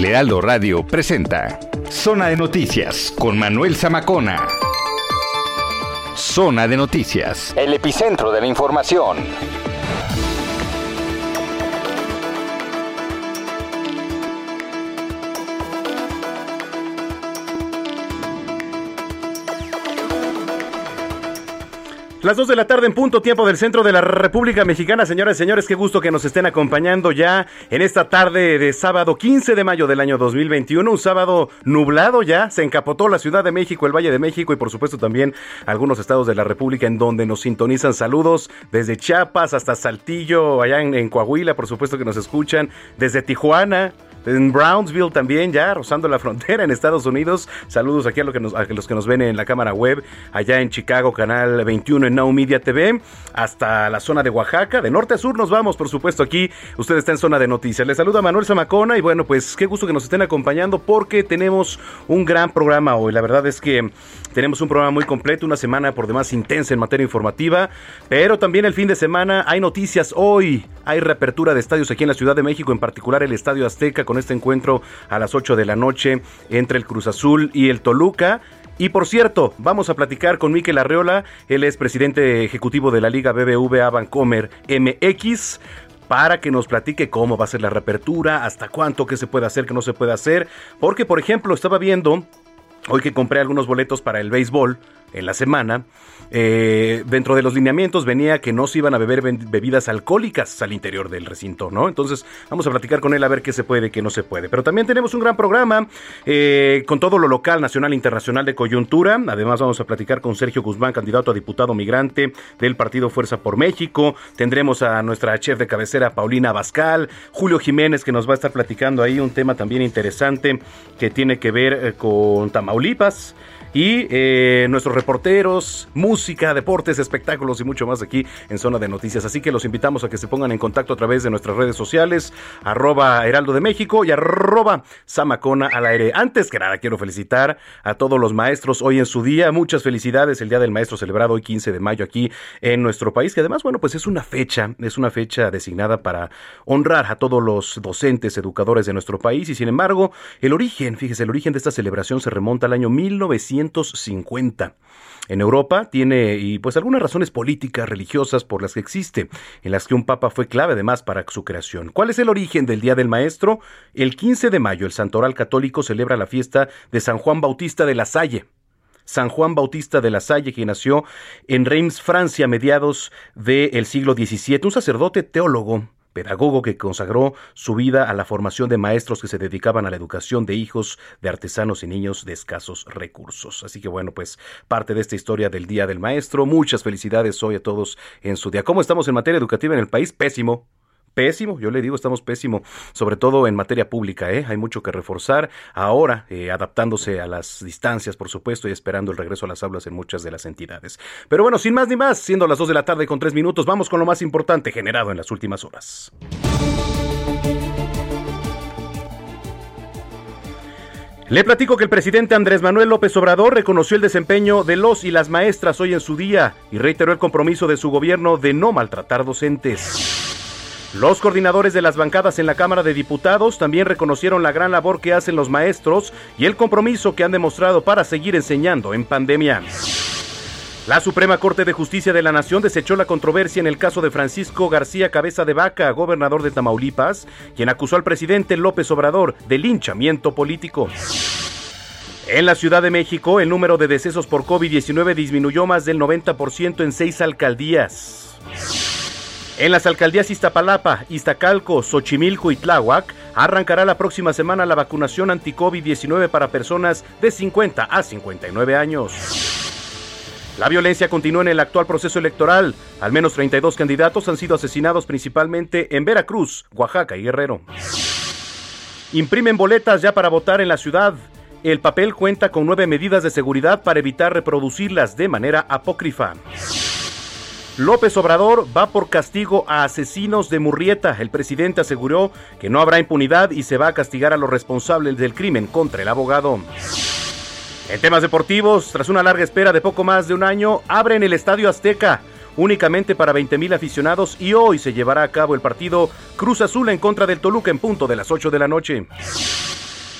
El Heraldo Radio presenta Zona de Noticias con Manuel Zamacona. Zona de Noticias, el epicentro de la información. Las 2 de la tarde en punto, tiempo del centro de la República Mexicana. Señoras y señores, qué gusto que nos estén acompañando ya en esta tarde de sábado 15 de mayo del año 2021. Un sábado nublado ya, se encapotó la Ciudad de México, el Valle de México y por supuesto también algunos estados de la República en donde nos sintonizan saludos desde Chiapas hasta Saltillo, allá en, en Coahuila, por supuesto que nos escuchan, desde Tijuana en Brownsville también, ya rozando la frontera en Estados Unidos. Saludos aquí a, que nos, a los que nos ven en la cámara web, allá en Chicago, canal 21 en Now Media TV, hasta la zona de Oaxaca. De norte a sur nos vamos, por supuesto, aquí. Usted está en zona de noticias. Les saluda Manuel Zamacona y bueno, pues qué gusto que nos estén acompañando porque tenemos un gran programa hoy. La verdad es que tenemos un programa muy completo, una semana por demás intensa en materia informativa, pero también el fin de semana hay noticias hoy. Hay reapertura de estadios aquí en la Ciudad de México, en particular el Estadio Azteca con este encuentro a las 8 de la noche entre el Cruz Azul y el Toluca. Y por cierto, vamos a platicar con Miquel Arreola, él es presidente ejecutivo de la Liga BBVA Bancomer MX para que nos platique cómo va a ser la reapertura, hasta cuánto, qué se puede hacer, qué no se puede hacer. Porque, por ejemplo, estaba viendo, hoy que compré algunos boletos para el béisbol en la semana, eh, dentro de los lineamientos venía que no se iban a beber bebidas alcohólicas al interior del recinto, ¿no? Entonces vamos a platicar con él a ver qué se puede y qué no se puede. Pero también tenemos un gran programa eh, con todo lo local, nacional e internacional de coyuntura. Además vamos a platicar con Sergio Guzmán, candidato a diputado migrante del Partido Fuerza por México. Tendremos a nuestra chef de cabecera, Paulina Bascal, Julio Jiménez, que nos va a estar platicando ahí un tema también interesante que tiene que ver eh, con Tamaulipas y eh, nuestros reporteros, música, deportes, espectáculos y mucho más aquí en Zona de Noticias. Así que los invitamos a que se pongan en contacto a través de nuestras redes sociales, arroba Heraldo de México y arroba Samacona al aire. Antes que nada, quiero felicitar a todos los maestros hoy en su día. Muchas felicidades, el Día del Maestro celebrado hoy 15 de mayo aquí en nuestro país, que además, bueno, pues es una fecha, es una fecha designada para honrar a todos los docentes, educadores de nuestro país y sin embargo, el origen, fíjese, el origen de esta celebración se remonta al año 1900 en Europa tiene y pues algunas razones políticas, religiosas por las que existe, en las que un papa fue clave además para su creación. ¿Cuál es el origen del Día del Maestro? El 15 de mayo el Santoral Católico celebra la fiesta de San Juan Bautista de la Salle. San Juan Bautista de la Salle, que nació en Reims, Francia, a mediados del siglo XVII, un sacerdote teólogo pedagogo que consagró su vida a la formación de maestros que se dedicaban a la educación de hijos de artesanos y niños de escasos recursos. Así que bueno, pues parte de esta historia del Día del Maestro. Muchas felicidades hoy a todos en su día. ¿Cómo estamos en materia educativa en el país? Pésimo pésimo, yo le digo, estamos pésimo, sobre todo en materia pública, ¿eh? hay mucho que reforzar, ahora eh, adaptándose a las distancias, por supuesto, y esperando el regreso a las aulas en muchas de las entidades. Pero bueno, sin más ni más, siendo las 2 de la tarde con 3 minutos, vamos con lo más importante generado en las últimas horas. Le platico que el presidente Andrés Manuel López Obrador reconoció el desempeño de los y las maestras hoy en su día y reiteró el compromiso de su gobierno de no maltratar docentes. Los coordinadores de las bancadas en la Cámara de Diputados también reconocieron la gran labor que hacen los maestros y el compromiso que han demostrado para seguir enseñando en pandemia. La Suprema Corte de Justicia de la Nación desechó la controversia en el caso de Francisco García Cabeza de Vaca, gobernador de Tamaulipas, quien acusó al presidente López Obrador de linchamiento político. En la Ciudad de México, el número de decesos por COVID-19 disminuyó más del 90% en seis alcaldías. En las alcaldías Iztapalapa, Iztacalco, Xochimilco y Tláhuac arrancará la próxima semana la vacunación anti-COVID-19 para personas de 50 a 59 años. La violencia continúa en el actual proceso electoral. Al menos 32 candidatos han sido asesinados principalmente en Veracruz, Oaxaca y Guerrero. Imprimen boletas ya para votar en la ciudad. El papel cuenta con nueve medidas de seguridad para evitar reproducirlas de manera apócrifa. López Obrador va por castigo a asesinos de Murrieta. El presidente aseguró que no habrá impunidad y se va a castigar a los responsables del crimen contra el abogado. En temas deportivos, tras una larga espera de poco más de un año, abren el Estadio Azteca únicamente para 20.000 aficionados y hoy se llevará a cabo el partido Cruz Azul en contra del Toluca en punto de las 8 de la noche.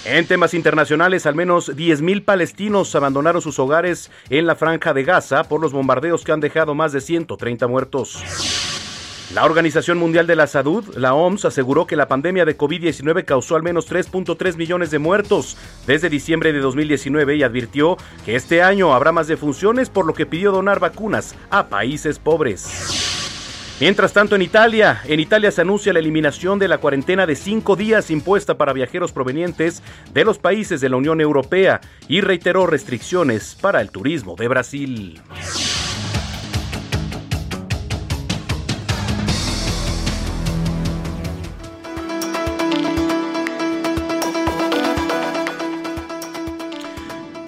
En temas internacionales, al menos 10.000 palestinos abandonaron sus hogares en la franja de Gaza por los bombardeos que han dejado más de 130 muertos. La Organización Mundial de la Salud, la OMS, aseguró que la pandemia de COVID-19 causó al menos 3.3 millones de muertos desde diciembre de 2019 y advirtió que este año habrá más defunciones, por lo que pidió donar vacunas a países pobres. Mientras tanto, en Italia, en Italia se anuncia la eliminación de la cuarentena de cinco días impuesta para viajeros provenientes de los países de la Unión Europea y reiteró restricciones para el turismo de Brasil.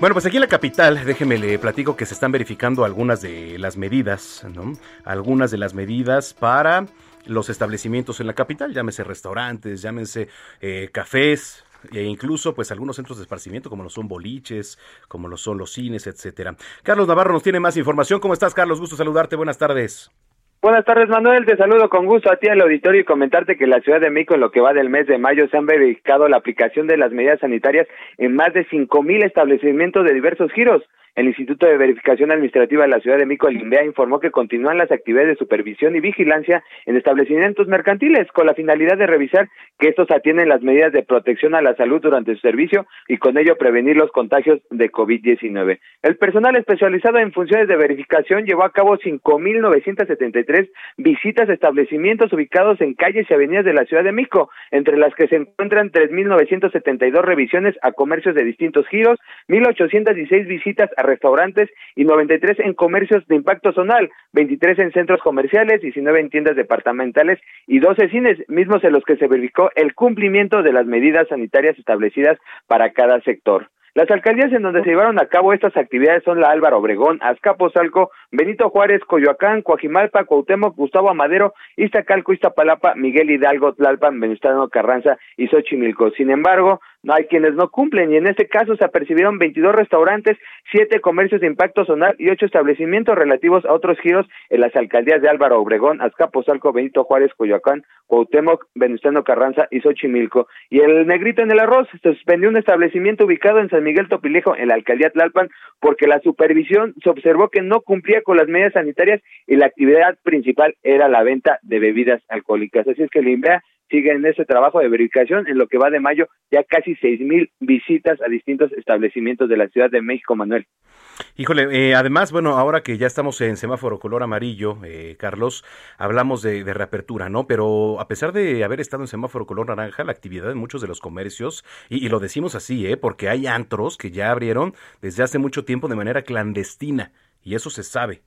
Bueno, pues aquí en la capital, déjeme le platico que se están verificando algunas de las medidas, ¿no? Algunas de las medidas para los establecimientos en la capital, llámese restaurantes, llámense eh, cafés, e incluso pues algunos centros de esparcimiento como lo son boliches, como lo son los cines, etcétera. Carlos Navarro nos tiene más información. ¿Cómo estás, Carlos? Gusto saludarte. Buenas tardes. Buenas tardes, Manuel. Te saludo con gusto a ti al auditorio y comentarte que en la Ciudad de México, en lo que va del mes de mayo, se han verificado la aplicación de las medidas sanitarias en más de cinco mil establecimientos de diversos giros. El Instituto de Verificación Administrativa de la Ciudad de México, el INVEA, informó que continúan las actividades de supervisión y vigilancia en establecimientos mercantiles con la finalidad de revisar que estos atienden las medidas de protección a la salud durante su servicio y con ello prevenir los contagios de COVID-19. El personal especializado en funciones de verificación llevó a cabo 5.973 visitas a establecimientos ubicados en calles y avenidas de la Ciudad de México, entre las que se encuentran 3.972 revisiones a comercios de distintos giros, 1.816 visitas a restaurantes y 93 en comercios de impacto zonal, 23 en centros comerciales, 19 en tiendas departamentales y 12 cines, mismos en los que se verificó el cumplimiento de las medidas sanitarias establecidas para cada sector. Las alcaldías en donde se llevaron a cabo estas actividades son la Álvaro Obregón, Azcapotzalco, Benito Juárez, Coyoacán, Coajimalpa, Cuauhtémoc, Gustavo Amadero, Iztacalco, Iztapalapa, Miguel Hidalgo, Tlalpan, Venustiano Carranza y Xochimilco. Sin embargo, no hay quienes no cumplen y en este caso se apercibieron 22 restaurantes, 7 comercios de impacto zonal y 8 establecimientos relativos a otros giros en las alcaldías de Álvaro Obregón, Azcapotzalco, Benito Juárez, Coyoacán, Cuauhtémoc, Venustiano Carranza y Xochimilco. Y el negrito en el arroz se suspendió un establecimiento ubicado en San Miguel Topilejo, en la alcaldía Tlalpan, porque la supervisión se observó que no cumplía con las medidas sanitarias y la actividad principal era la venta de bebidas alcohólicas. Así es que el INVEA sigue en ese trabajo de verificación. En lo que va de mayo, ya casi seis mil visitas a distintos establecimientos de la Ciudad de México, Manuel. Híjole, eh, además, bueno, ahora que ya estamos en semáforo color amarillo, eh, Carlos, hablamos de, reapertura, ¿no? Pero a pesar de haber estado en semáforo color naranja, la actividad en muchos de los comercios, y, y lo decimos así, ¿eh? Porque hay antros que ya abrieron desde hace mucho tiempo de manera clandestina, y eso se sabe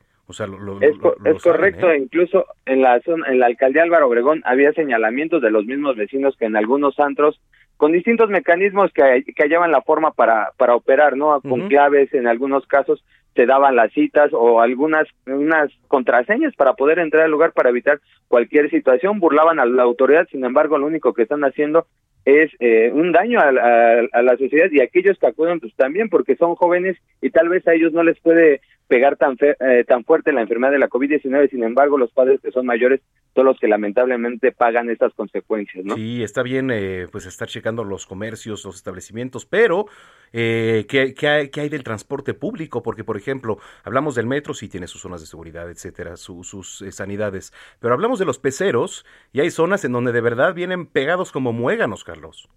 es, correcto, ¿eh? incluso en la zona, en la alcaldía Álvaro Obregón había señalamientos de los mismos vecinos que en algunos antros con distintos mecanismos que, que hallaban la forma para, para operar, ¿no? Con claves en algunos casos te daban las citas o algunas unas contraseñas para poder entrar al lugar para evitar cualquier situación, burlaban a la autoridad, sin embargo lo único que están haciendo es eh, un daño a, a, la sociedad y aquellos que acuden pues también porque son jóvenes y tal vez a ellos no les puede pegar tan, eh, tan fuerte la enfermedad de la COVID-19, sin embargo, los padres que son mayores son los que lamentablemente pagan estas consecuencias, ¿no? Sí, está bien eh, pues estar checando los comercios, los establecimientos, pero eh, ¿qué, qué, hay, ¿qué, hay, del transporte público? Porque, por ejemplo, hablamos del metro, sí tiene sus zonas de seguridad, etcétera, sus eh, sanidades, pero hablamos de los peceros y hay zonas en donde de verdad vienen pegados como muéganos, Carlos.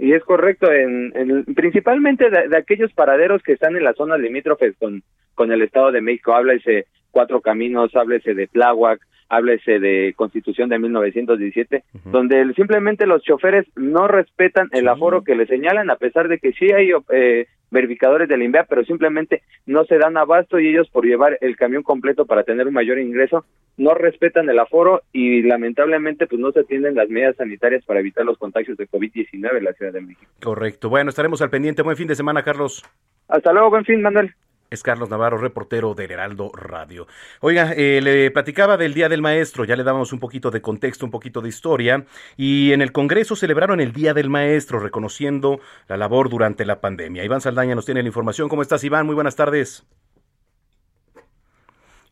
Y es correcto, en, principalmente de, aquellos paraderos que están en las zonas limítrofes con, con el Estado de México, háblese Cuatro Caminos, háblese de Tláhuac, háblese de Constitución de 1917, donde simplemente los choferes no respetan el aforo que le señalan, a pesar de que sí hay eh, verificadores del INVEA, pero simplemente no se dan abasto y ellos por llevar el camión completo para tener un mayor ingreso no respetan el aforo y lamentablemente pues no se atienden las medidas sanitarias para evitar los contagios de COVID-19 en la Ciudad de México. Correcto. Bueno, estaremos al pendiente. Buen fin de semana, Carlos. Hasta luego, buen fin, Manuel. Es Carlos Navarro, reportero del Heraldo Radio. Oiga, eh, le platicaba del Día del Maestro, ya le dábamos un poquito de contexto, un poquito de historia, y en el Congreso celebraron el Día del Maestro, reconociendo la labor durante la pandemia. Iván Saldaña nos tiene la información. ¿Cómo estás, Iván? Muy buenas tardes.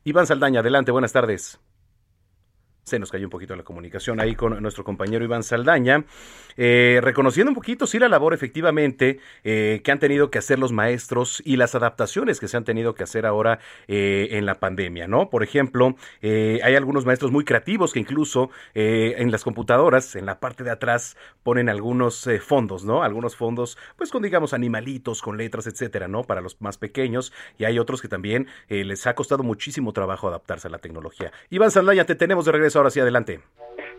Iván Saldaña, adelante, buenas tardes se nos cayó un poquito la comunicación ahí con nuestro compañero Iván Saldaña, eh, reconociendo un poquito, sí, la labor efectivamente eh, que han tenido que hacer los maestros y las adaptaciones que se han tenido que hacer ahora eh, en la pandemia, ¿no? Por ejemplo, hay algunos maestros muy creativos que incluso en las computadoras, en la parte de atrás, ponen algunos fondos, ¿no? Algunos fondos, pues con, digamos, animalitos, con letras, etcétera, ¿no? Para los más pequeños, y hay otros que también les ha costado muchísimo trabajo adaptarse a la tecnología. Iván Saldaña, te tenemos de regreso ahora sí, adelante.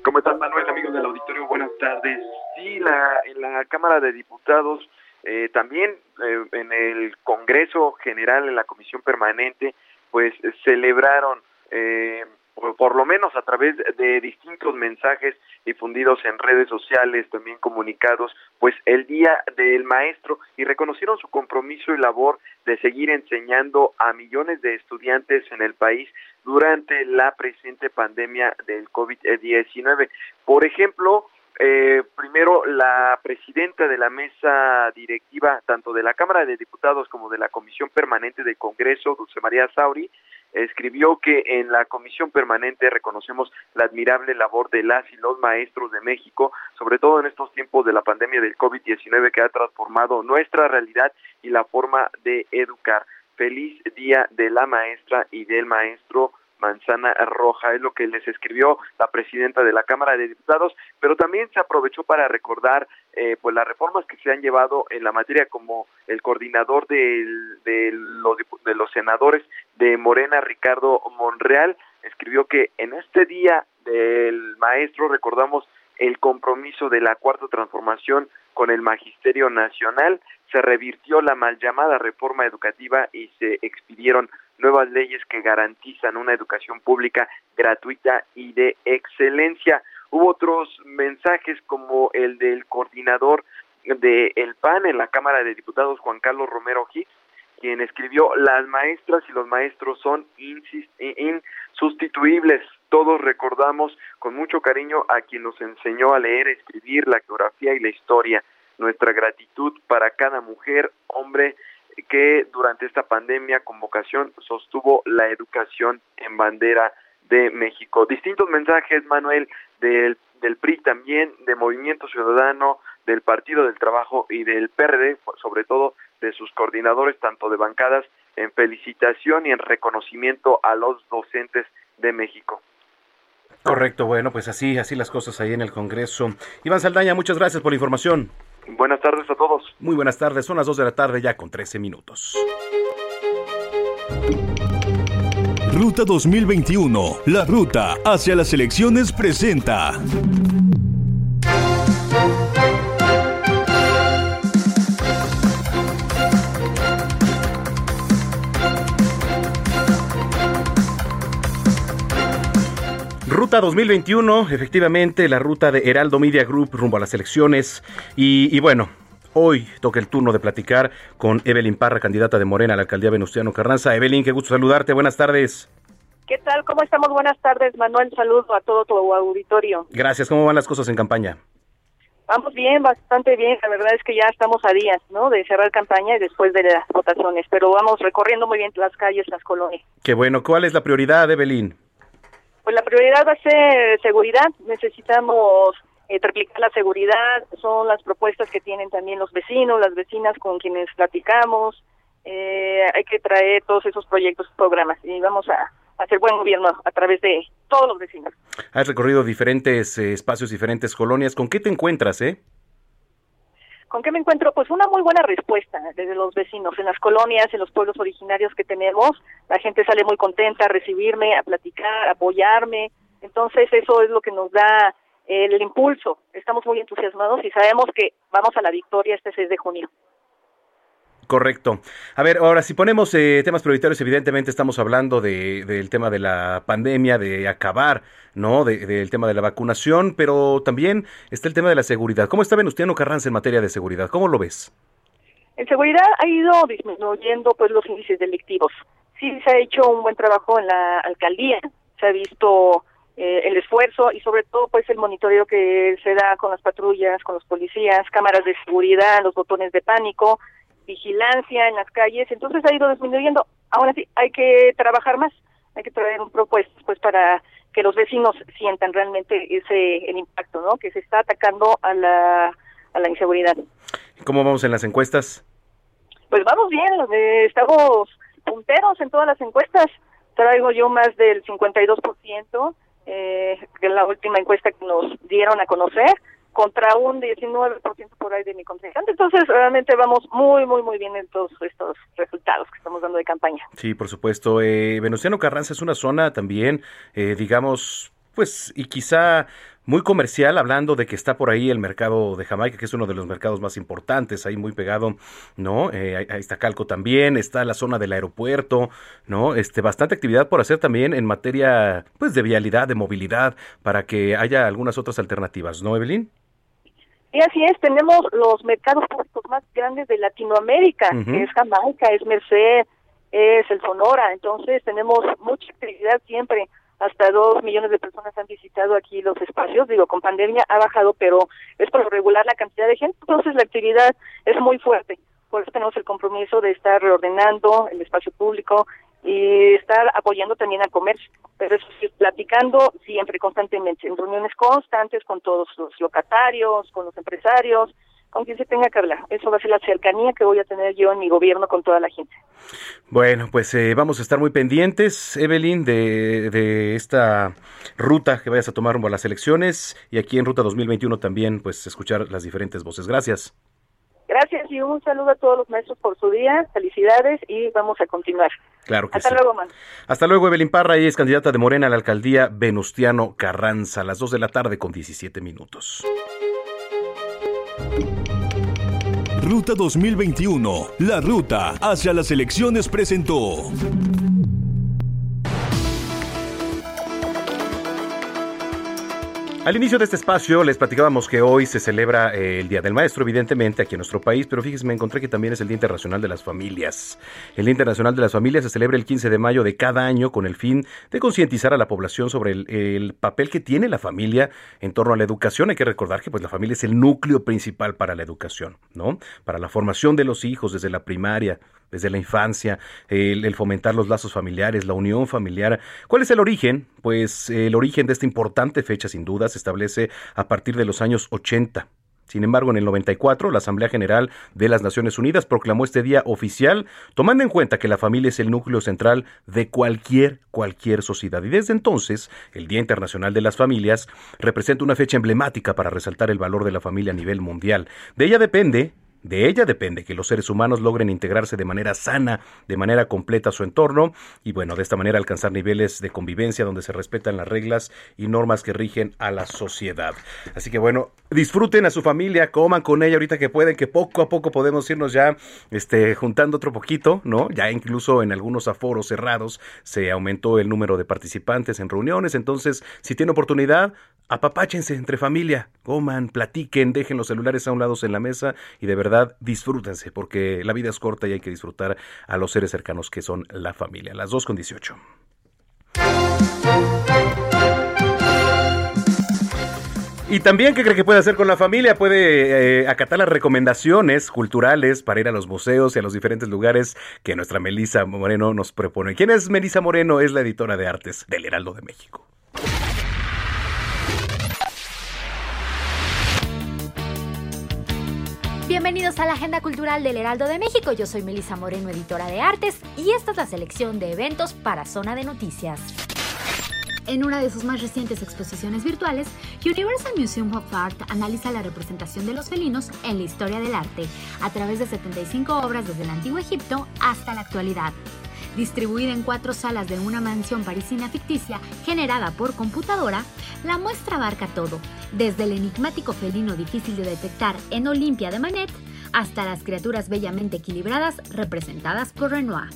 ¿Cómo estás, Manuel, amigos del auditorio? Buenas tardes. Sí, en la Cámara de Diputados, eh, también eh, en el Congreso General, en la Comisión Permanente, pues celebraron eh, por lo menos a través de distintos mensajes difundidos en redes sociales, también comunicados, pues el Día del Maestro y reconocieron su compromiso y labor de seguir enseñando a millones de estudiantes en el país durante la presente pandemia del COVID-19. Por ejemplo, eh, primero, la presidenta de la mesa directiva, tanto de la Cámara de Diputados como de la Comisión Permanente del Congreso, Dulce María Sauri, escribió que en la Comisión Permanente reconocemos la admirable labor de las y los maestros de México, sobre todo en estos tiempos de la pandemia del COVID-19 que ha transformado nuestra realidad y la forma de educar. Feliz día de la maestra y del maestro manzana roja, es lo que les escribió la presidenta de la Cámara de Diputados, pero también se aprovechó para recordar eh, pues las reformas que se han llevado en la materia como el coordinador de, los, de los senadores de Morena, Ricardo Monreal, escribió que en este día del maestro recordamos el compromiso de la cuarta transformación con el Magisterio Nacional, se revirtió la mal llamada reforma educativa y se expidieron nuevas leyes que garantizan una educación pública gratuita y de excelencia. Hubo otros mensajes como el del coordinador del el PAN en la Cámara de Diputados, Juan Carlos Romero Hicks, quien escribió, las maestras y los maestros son insustituibles. Todos recordamos con mucho cariño a quien nos enseñó a leer, escribir, la geografía y la historia. Nuestra gratitud para cada mujer, hombre que durante esta pandemia con vocación sostuvo la educación en bandera de México. Distintos mensajes, Manuel, del, del PRI también, de Movimiento Ciudadano, del Partido del Trabajo y del PRD, sobre todo de sus coordinadores, tanto de bancadas, en felicitación y en reconocimiento a los docentes de México. Correcto, bueno, pues así, así las cosas ahí en el Congreso. Iván Saldaña, muchas gracias por la información. Buenas tardes a todos. Muy buenas tardes, son las 2 de la tarde ya con 13 minutos. Ruta 2021, la ruta hacia las elecciones presenta. Ruta 2021, efectivamente, la ruta de Heraldo Media Group rumbo a las elecciones. Y, bueno, hoy toca el turno de platicar con Evelyn Parra, candidata de Morena a la alcaldía Venustiano Carranza. Evelyn, qué gusto saludarte, buenas tardes. ¿Qué tal? ¿Cómo estamos? Buenas tardes, Manuel. Saludo a todo tu auditorio. Gracias. ¿Cómo van las cosas en campaña? Vamos bien, bastante bien. La verdad es que ya estamos a días, ¿no? De cerrar campaña y después de las votaciones, pero vamos recorriendo muy bien las calles, las colonias. Qué bueno. ¿Cuál es la prioridad, Evelyn? Pues la prioridad va a ser seguridad. Necesitamos eh, triplicar la seguridad. Son las propuestas que tienen también los vecinos, las vecinas con quienes platicamos. Eh, hay que traer todos esos proyectos, programas y vamos a hacer buen gobierno a través de todos los vecinos. Has recorrido diferentes eh, espacios, diferentes colonias. ¿Con qué te encuentras, eh? ¿Con qué me encuentro? Pues una muy buena respuesta desde los vecinos, en las colonias, en los pueblos originarios que tenemos. La gente sale muy contenta a recibirme, a platicar, a apoyarme. Entonces eso es lo que nos da el impulso. Estamos muy entusiasmados y sabemos que vamos a la victoria este 6 de junio. Correcto. A ver, ahora si ponemos eh, temas prioritarios, evidentemente estamos hablando de, del tema de la pandemia, de acabar, ¿no? del tema de la vacunación, pero también está el tema de la seguridad. ¿Cómo está Venustiano Carranza en materia de seguridad? ¿Cómo lo ves? En seguridad ha ido disminuyendo pues los índices delictivos. Sí se ha hecho un buen trabajo en la alcaldía, se ha visto eh, el esfuerzo y sobre todo pues el monitoreo que se da con las patrullas, con los policías, cámaras de seguridad, los botones de pánico, vigilancia en las calles, entonces ha ido disminuyendo. Aún así hay que trabajar más, hay que traer un propuesto pues para que los vecinos sientan realmente ese el impacto, ¿no? Que se está atacando a la a la inseguridad. ¿Cómo vamos en las encuestas? Pues vamos bien, estamos punteros en todas las encuestas. Traigo yo más del 52%, eh, en la última encuesta que nos dieron a conocer, contra un 19% por ahí de mi contrincante. Entonces, realmente vamos muy, muy, muy bien en todos estos resultados que estamos dando de campaña. Sí, por supuesto. Eh, Venustiano Carranza es una zona también, eh, digamos, pues, y quizá muy comercial, hablando de que está por ahí el mercado de Jamaica, que es uno de los mercados más importantes, ahí muy pegado, ¿no? Eh, ahí está Calco también, está la zona del aeropuerto, ¿no? Este, bastante actividad por hacer también en materia, pues, de vialidad, de movilidad, para que haya algunas otras alternativas, ¿no, Evelyn? Y así es, tenemos los mercados públicos más grandes de Latinoamérica, que es Jamaica, es Merced, es el Sonora, entonces tenemos mucha actividad siempre hasta dos millones de personas han visitado aquí los espacios. Digo, con pandemia ha bajado, pero es por regular la cantidad de gente. Entonces la actividad es muy fuerte. Por eso tenemos el compromiso de estar reordenando el espacio público y estar apoyando también al comercio. Pero eso sí, platicando siempre, constantemente, en reuniones constantes con todos los locatarios, con los empresarios, con quien se tenga que hablar. Eso va a ser la cercanía que voy a tener yo en mi gobierno con toda la gente. Bueno, pues eh, vamos a estar muy pendientes, Evelyn, de, de, esta ruta que vayas a tomar rumbo a las elecciones y aquí en Ruta 2021 también, pues escuchar las diferentes voces. Gracias. Gracias y un saludo a todos los maestros por su día. Felicidades y vamos a continuar. Claro que Hasta luego, man. Hasta luego, Evelyn Parra. Ella es candidata de Morena a la alcaldía Venustiano Carranza, a las 2 de la tarde con 17 minutos. Ruta 2021, la ruta hacia las elecciones presentó. Al inicio de este espacio les platicábamos que hoy se celebra eh, el Día del Maestro, evidentemente, aquí en nuestro país, pero fíjense, me encontré que también es el Día Internacional de las Familias. El Día Internacional de las Familias se celebra el 15 de mayo de cada año con el fin de concientizar a la población sobre el, papel que tiene la familia en torno a la educación. Hay que recordar que pues, la familia es el núcleo principal para la educación, ¿no? Para la formación de los hijos desde la primaria, desde la infancia, el, fomentar los lazos familiares, la unión familiar. ¿Cuál es el origen? Pues el origen de esta importante fecha, sin duda, se establece a partir de los años 80. Sin embargo, en el 94, la Asamblea General de las Naciones Unidas proclamó este día oficial, tomando en cuenta que la familia es el núcleo central de cualquier, cualquier sociedad. Y desde entonces, el Día Internacional de las Familias representa una fecha emblemática para resaltar el valor de la familia a nivel mundial. De ella depende de ella depende que los seres humanos logren integrarse de manera sana, de manera completa a su entorno y bueno, de esta manera alcanzar niveles de convivencia donde se respetan las reglas y normas que rigen a la sociedad. Así que bueno, disfruten a su familia, coman con ella ahorita que pueden, que poco a poco podemos irnos ya este, juntando otro poquito, ¿no? Ya incluso en algunos aforos cerrados se aumentó el número de participantes en reuniones, entonces si tiene oportunidad, apapáchense entre familia, coman, platiquen, dejen los celulares a un lado en la mesa y de verdad disfrútense porque la vida es corta y hay que disfrutar a los seres cercanos que son la familia. Las dos con 18. Y también, ¿qué cree que puede hacer con la familia? Puede eh, acatar las recomendaciones culturales para ir a los museos y a los diferentes lugares que nuestra Melisa Moreno nos propone. ¿Quién es Melisa Moreno? Es la editora de artes del Heraldo de México. Bienvenidos a la Agenda Cultural del Heraldo de México. Yo soy Melisa Moreno, editora de artes, y esta es la selección de eventos para Zona de Noticias. En una de sus más recientes exposiciones virtuales, Universal Museum of Art analiza la representación de los felinos en la historia del arte, a través de 75 obras desde el Antiguo Egipto hasta la actualidad distribuida en cuatro salas de una mansión parisina ficticia generada por computadora, la muestra abarca todo, desde el enigmático felino difícil de detectar en Olimpia de Manet hasta las criaturas bellamente equilibradas representadas por Renoir.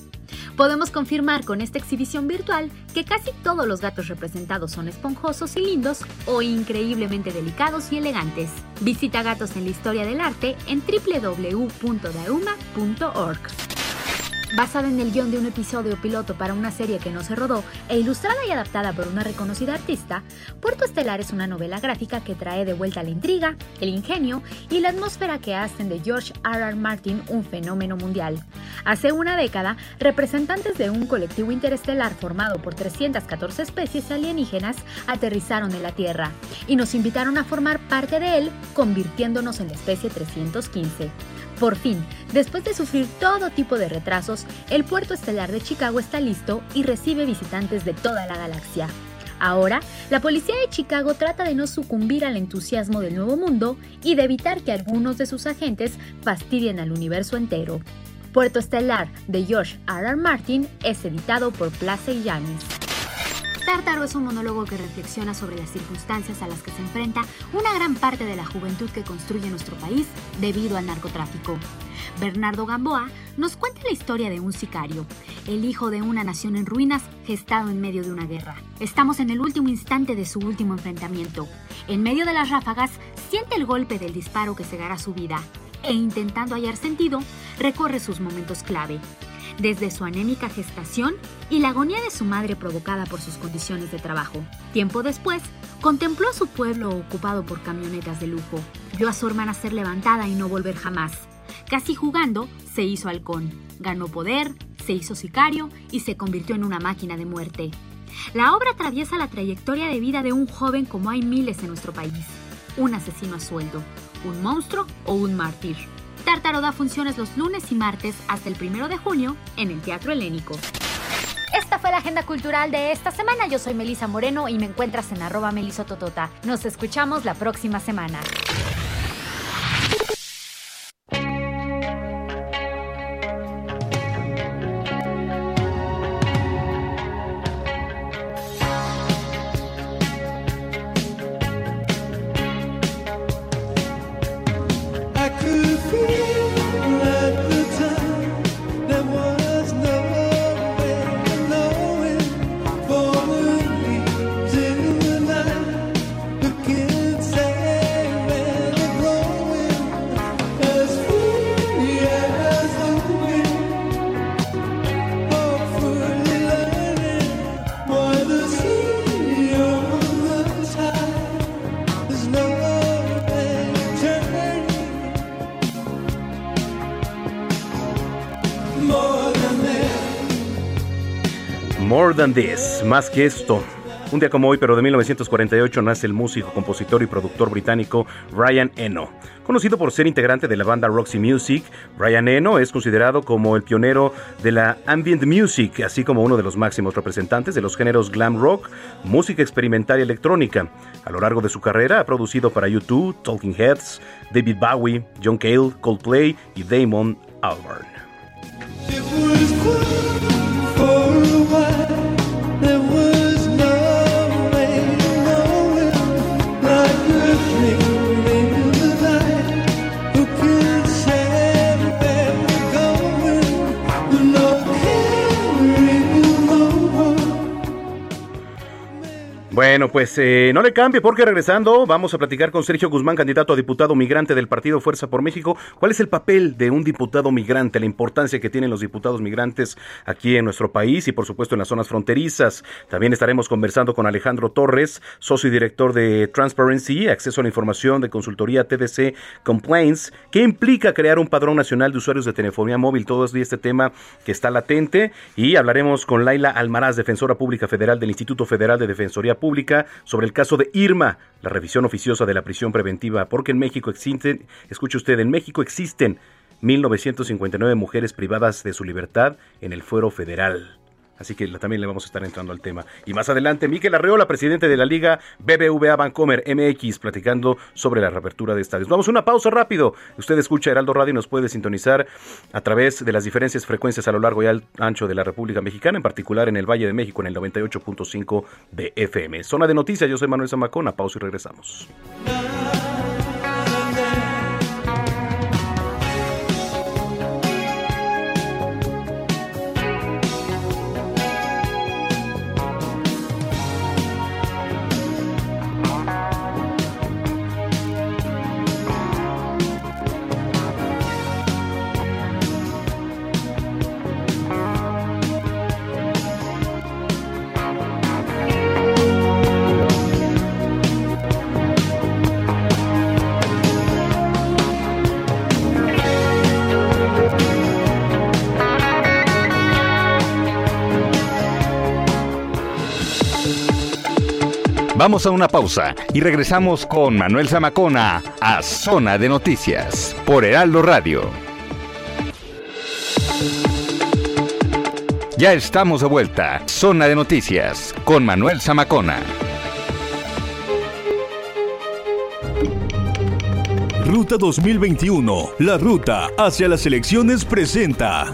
Podemos confirmar con esta exhibición virtual que casi todos los gatos representados son esponjosos y lindos o increíblemente delicados y elegantes. Visita Gatos en la Historia del Arte en www.dauma.org. Basada en el guion de un episodio piloto para una serie que no se rodó e ilustrada y adaptada por una reconocida artista, Puerto Estelar es una novela gráfica que trae de vuelta la intriga, el ingenio y la atmósfera que hacen de George R. R. Martin un fenómeno mundial. Hace una década, representantes de un colectivo interestelar formado por 314 especies alienígenas aterrizaron en la Tierra y nos invitaron a formar parte de él, convirtiéndonos en la especie 315. Por fin, después de sufrir todo tipo de retrasos, el puerto estelar de Chicago está listo y recibe visitantes de toda la galaxia. Ahora, la policía de Chicago trata de no sucumbir al entusiasmo del nuevo mundo y de evitar que algunos de sus agentes fastidien al universo entero. Puerto Estelar de George R. R. Martin es editado por Plaza y Yanis. Tártaro es un monólogo que reflexiona sobre las circunstancias a las que se enfrenta una gran parte de la juventud que construye nuestro país debido al narcotráfico. Bernardo Gamboa nos cuenta la historia de un sicario, el hijo de una nación en ruinas gestado en medio de una guerra. Estamos en el último instante de su último enfrentamiento. En medio de las ráfagas, siente el golpe del disparo que cegará su vida e intentando hallar sentido, recorre sus momentos clave desde su anémica gestación y la agonía de su madre provocada por sus condiciones de trabajo. Tiempo después, contempló su pueblo ocupado por camionetas de lujo. Vio a su hermana ser levantada y no volver jamás. Casi jugando, se hizo halcón. Ganó poder, se hizo sicario y se convirtió en una máquina de muerte. La obra atraviesa la trayectoria de vida de un joven como hay miles en nuestro país. Un asesino a sueldo, un monstruo o un mártir. Tártaro da funciones los lunes y martes hasta el primero de junio en el Teatro Helénico. Esta fue la agenda cultural de esta semana. Yo soy Melisa Moreno y me encuentras en arroba melisototota. Nos escuchamos la próxima semana. Más que esto. Un día como hoy, pero de 1948, nace el músico, compositor y productor británico Ryan Eno. Conocido por ser integrante de la banda Roxy Music, Ryan Eno es considerado como el pionero de la ambient music, así como uno de los máximos representantes de los géneros glam rock, música experimental y electrónica. A lo largo de su carrera ha producido para U2, Talking Heads, David Bowie, John Cale, Coldplay y Damon Albarn. Bueno, pues eh, no le cambie porque regresando vamos a platicar con Sergio Guzmán, candidato a diputado migrante del Partido Fuerza por México. ¿Cuál es el papel de un diputado migrante, la importancia que tienen los diputados migrantes aquí en nuestro país y por supuesto en las zonas fronterizas? También estaremos conversando con Alejandro Torres, socio y director de Transparency, acceso a la información de consultoría TDC Complaints, que implica crear un padrón nacional de usuarios de telefonía móvil. Todo este tema que está latente y hablaremos con Laila Almaraz, defensora pública federal del Instituto Federal de Defensoría Pública sobre el caso de Irma, la revisión oficiosa de la prisión preventiva, porque en México existen, escuche usted, en México existen 1959 mujeres privadas de su libertad en el fuero federal. Así que también le vamos a estar entrando al tema. Y más adelante, Miquel Arreola, presidente de la Liga BBVA Bancomer MX, platicando sobre la reapertura de estadios. Vamos a una pausa rápido. Usted escucha Heraldo Radio y nos puede sintonizar a través de las diferentes frecuencias a lo largo y al ancho de la República Mexicana, en particular en el Valle de México en el 98.5 de FM. Zona de noticias, yo soy Manuel Zamacona. Pausa y regresamos. Vamos a una pausa y regresamos con Manuel Zamacona a Zona de Noticias por Heraldo Radio. Ya estamos de vuelta. Zona de Noticias con Manuel Zamacona. Ruta 2021, la ruta hacia las elecciones presenta.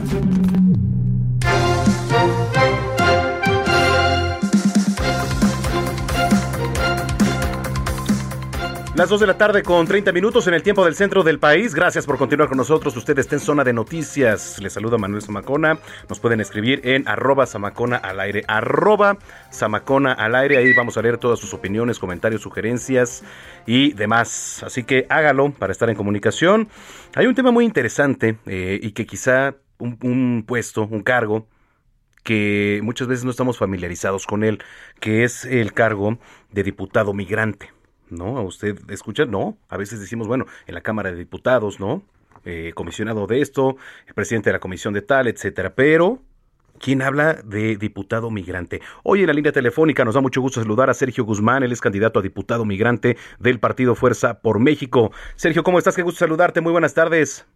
Las 2 de la tarde con 30 minutos en el tiempo del centro del país. Gracias por continuar con nosotros. Usted está en zona de noticias. Les saluda Manuel Zamacona. Nos pueden escribir en arroba Zamacona al aire. Arroba Zamacona al aire. Ahí vamos a leer todas sus opiniones, comentarios, sugerencias y demás. Así que hágalo para estar en comunicación. Hay un tema muy interesante eh, y que quizá un, un puesto, un cargo, que muchas veces no estamos familiarizados con él, que es el cargo de diputado migrante. ¿No? ¿A usted escucha? No, a veces decimos, bueno, en la Cámara de Diputados, ¿no? Eh, comisionado de esto, el presidente de la comisión de tal, etcétera, pero ¿Quién habla de diputado migrante? Hoy en la línea telefónica nos da mucho gusto saludar a Sergio Guzmán, él es candidato a diputado migrante del Partido Fuerza por México. Sergio, ¿cómo estás? Qué gusto saludarte, muy buenas tardes.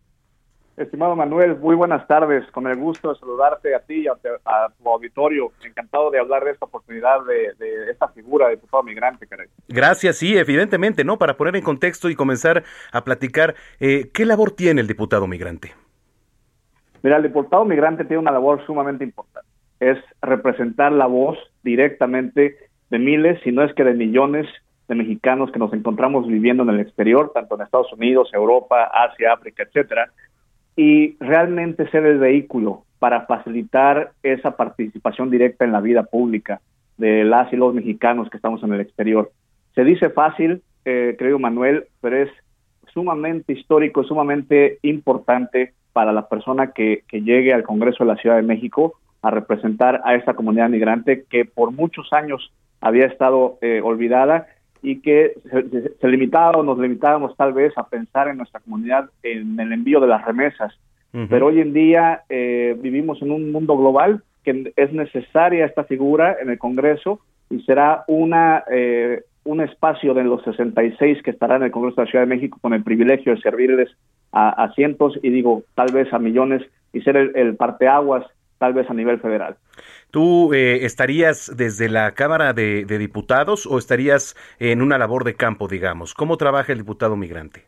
Estimado Manuel, muy buenas tardes. Con el gusto de saludarte a ti y a, tu auditorio. Encantado de hablar de esta oportunidad de, esta figura de diputado migrante, caray. Gracias, sí, evidentemente, ¿no? Para poner en contexto y comenzar a platicar, eh, ¿qué labor tiene el diputado migrante? Mira, el diputado migrante tiene una labor sumamente importante. Es representar la voz directamente de miles, si no es que de millones de mexicanos que nos encontramos viviendo en el exterior, tanto en Estados Unidos, Europa, Asia, África, etcétera, y realmente ser el vehículo para facilitar esa participación directa en la vida pública de las y los mexicanos que estamos en el exterior. Se dice fácil, eh, creo Manuel, pero es sumamente histórico, sumamente importante para la persona que, llegue al Congreso de la Ciudad de México a representar a esta comunidad migrante que por muchos años había estado eh, olvidada y que se, se, limitaba o nos limitábamos tal vez a pensar en nuestra comunidad en el envío de las remesas. Pero hoy en día eh, vivimos en un mundo global que es necesaria esta figura en el Congreso y será una eh, un espacio de los 66 que estará en el Congreso de la Ciudad de México con el privilegio de servirles a, cientos y digo tal vez a millones y ser el, el parteaguas tal vez a nivel federal. ¿Tú eh, estarías desde la Cámara de, Diputados o estarías en una labor de campo, digamos? ¿Cómo trabaja el diputado migrante?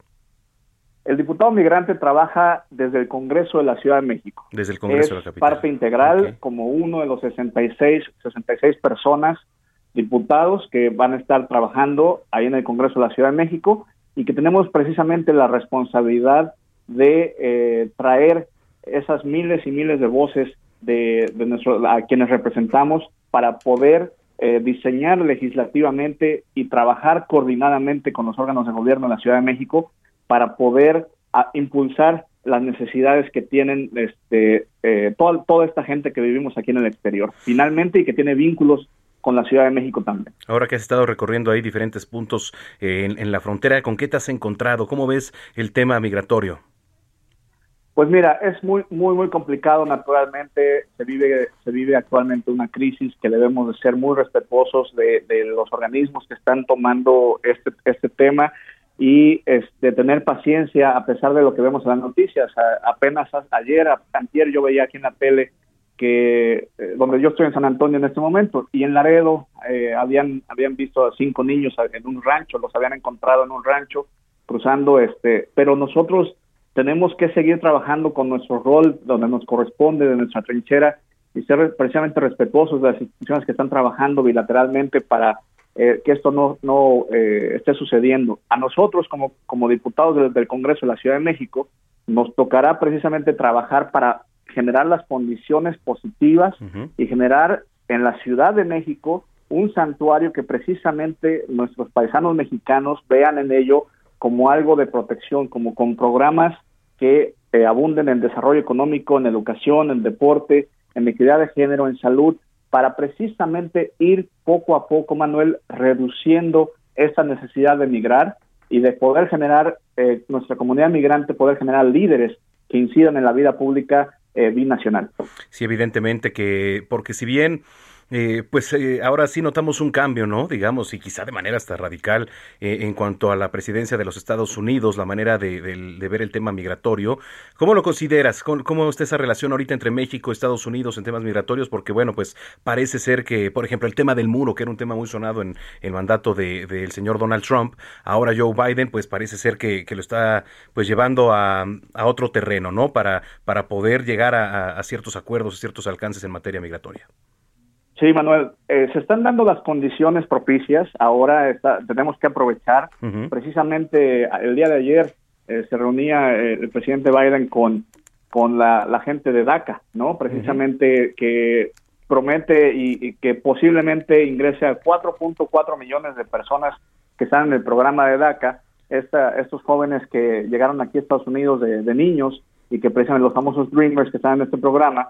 El diputado migrante trabaja desde el Congreso de la Ciudad de México. Desde el Congreso de la capital. parte integral como uno de los 66, 66 personas diputados que van a estar trabajando ahí en el Congreso de la Ciudad de México y que tenemos precisamente la responsabilidad de eh, traer esas miles y miles de voces de, nuestro, a quienes representamos para poder eh, diseñar legislativamente y trabajar coordinadamente con los órganos de gobierno de la Ciudad de México para poder impulsar las necesidades que tienen este, eh, toda, toda esta gente que vivimos aquí en el exterior, finalmente, y que tiene vínculos con la Ciudad de México también. Ahora que has estado recorriendo ahí diferentes puntos eh, en, la frontera, ¿con qué te has encontrado? ¿Cómo ves el tema migratorio? Pues mira, es muy, muy, muy complicado. Naturalmente, se vive, se vive actualmente una crisis que debemos de ser muy respetuosos de, los organismos que están tomando este, este tema y este, tener paciencia a pesar de lo que vemos en las noticias. apenas ayer, ayer yo veía aquí en la tele que eh, donde yo estoy en San Antonio en este momento y en Laredo eh, habían habían visto a cinco niños en un rancho, los habían encontrado en un rancho cruzando este, pero nosotros tenemos que seguir trabajando con nuestro rol donde nos corresponde, de nuestra trinchera, y ser precisamente respetuosos de las instituciones que están trabajando bilateralmente para eh, que esto no, no eh, esté sucediendo. A nosotros, como, como diputados del, Congreso de la Ciudad de México, nos tocará precisamente trabajar para generar las condiciones positivas y generar en la Ciudad de México un santuario que precisamente nuestros paisanos mexicanos vean en ello como algo de protección, como con programas que eh, abunden en desarrollo económico, en educación, en deporte, en equidad de género, en salud, para precisamente ir poco a poco, Manuel, reduciendo esta necesidad de migrar y de poder generar, eh, nuestra comunidad migrante, poder generar líderes que incidan en la vida pública eh, binacional. Sí, evidentemente que, porque si bien Eh, pues eh, ahora sí notamos un cambio, ¿no? Digamos, y quizá de manera hasta radical eh, en cuanto a la presidencia de los Estados Unidos, la manera de, ver el tema migratorio. ¿Cómo lo consideras? ¿Cómo, está esa relación ahorita entre México y Estados Unidos en temas migratorios? Porque, bueno, pues parece ser que, por ejemplo, el tema del muro, que era un tema muy sonado en el mandato del señor Donald Trump, ahora Joe Biden, pues parece ser que, lo está pues llevando a, otro terreno, ¿no? Para, para poder llegar a, a ciertos acuerdos, a ciertos alcances en materia migratoria. Sí, Manuel, eh, se están dando las condiciones propicias. Ahora tenemos que aprovechar. Precisamente el día de ayer eh, se reunía eh, el presidente Biden con, con la, gente de DACA, ¿no? Precisamente que promete y, que posiblemente ingrese a 4.4 millones de personas que están en el programa de DACA. Esta, estos jóvenes que llegaron aquí a Estados Unidos de, de niños y que precisamente los famosos Dreamers que están en este programa,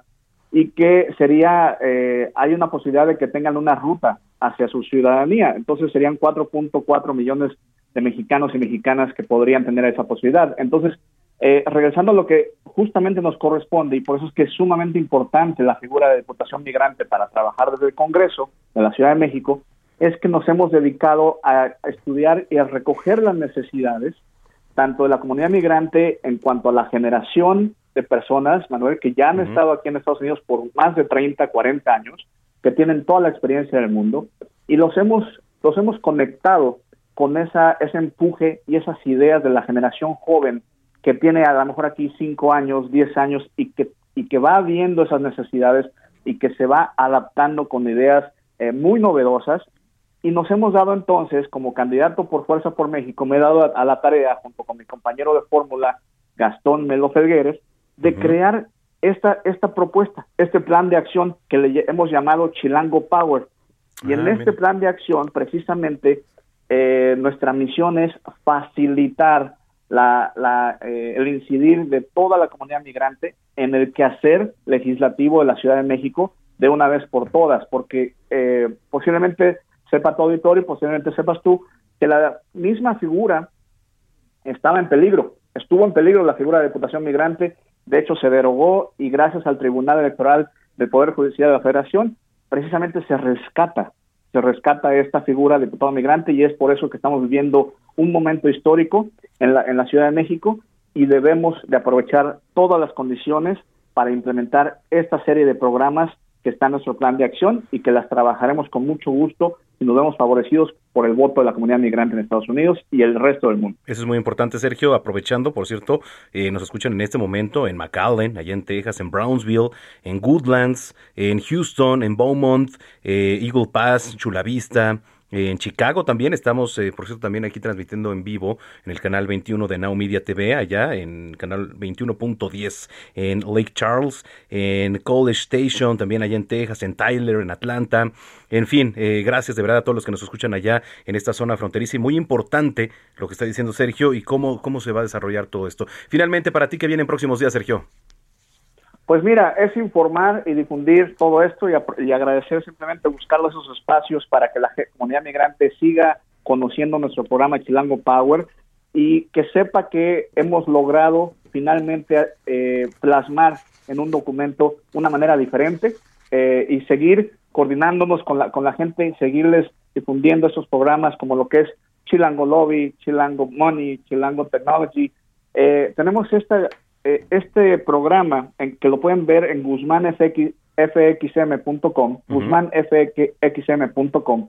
y que sería, eh, hay una posibilidad de que tengan una ruta hacia su ciudadanía. Entonces serían 4.4 millones de mexicanos y mexicanas que podrían tener esa posibilidad. Entonces, eh, regresando a lo que justamente nos corresponde, y por eso es que es sumamente importante la figura de Diputación Migrante para trabajar desde el Congreso de la Ciudad de México, es que nos hemos dedicado a estudiar y a recoger las necesidades tanto de la comunidad migrante en cuanto a la generación de personas, Manuel, que ya han estado aquí en Estados Unidos por más de 30, 40 años, que tienen toda la experiencia del mundo, y los hemos, los hemos conectado con esa, ese empuje y esas ideas de la generación joven que tiene a lo mejor aquí 5 años, 10 años y que, y que va viendo esas necesidades y que se va adaptando con ideas eh, muy novedosas. Y nos hemos dado entonces, como candidato por Fuerza por México, me he dado a, la tarea, junto con mi compañero de fórmula, Gastón Melo Felgueres, de crear esta, esta propuesta, este plan de acción que le hemos llamado Chilango Power. Y en ah, este plan de acción, precisamente, eh, nuestra misión es facilitar la, la, eh, el incidir de toda la comunidad migrante en el quehacer legislativo de la Ciudad de México de una vez por todas, porque eh, posiblemente sepa tu auditorio, posiblemente sepas tú que la misma figura estaba en peligro, estuvo en peligro la figura de Diputación Migrante de hecho, se derogó y gracias al Tribunal Electoral del Poder Judicial de la Federación, precisamente se rescata, se rescata esta figura de diputado migrante y es por eso que estamos viviendo un momento histórico en la, en la Ciudad de México y debemos de aprovechar todas las condiciones para implementar esta serie de programas que está en nuestro plan de acción y que las trabajaremos con mucho gusto y nos vemos favorecidos por el voto de la comunidad migrante en Estados Unidos y el resto del mundo. Eso es muy importante, Sergio. Aprovechando, por cierto, eh, nos escuchan en este momento en McAllen, allá en Texas, en Brownsville, en Goodlands, en Houston, en Beaumont, eh, Eagle Pass, Chula Vista, en Chicago también estamos, eh, por cierto, también aquí transmitiendo en vivo en el canal 21 de Now Media TV, allá en canal 21.10 en Lake Charles, en College Station, también allá en Texas, en Tyler, en Atlanta. En fin, eh, gracias de verdad a todos los que nos escuchan allá en esta zona fronteriza y muy importante lo que está diciendo Sergio y cómo, cómo se va a desarrollar todo esto. Finalmente, para ti, ¿qué viene en próximos días, Sergio? Pues mira, es informar y difundir todo esto y, agradecer simplemente buscar esos espacios para que la comunidad migrante siga conociendo nuestro programa Chilango Power y que sepa que hemos logrado finalmente eh, plasmar en un documento una manera diferente eh, y seguir coordinándonos con la, con la gente y seguirles difundiendo esos programas como lo que es Chilango Lobby, Chilango Money, Chilango Technology. Eh, tenemos esta eh, este programa, en, que lo pueden ver en guzmanfxm.com, guzmanfxm.com,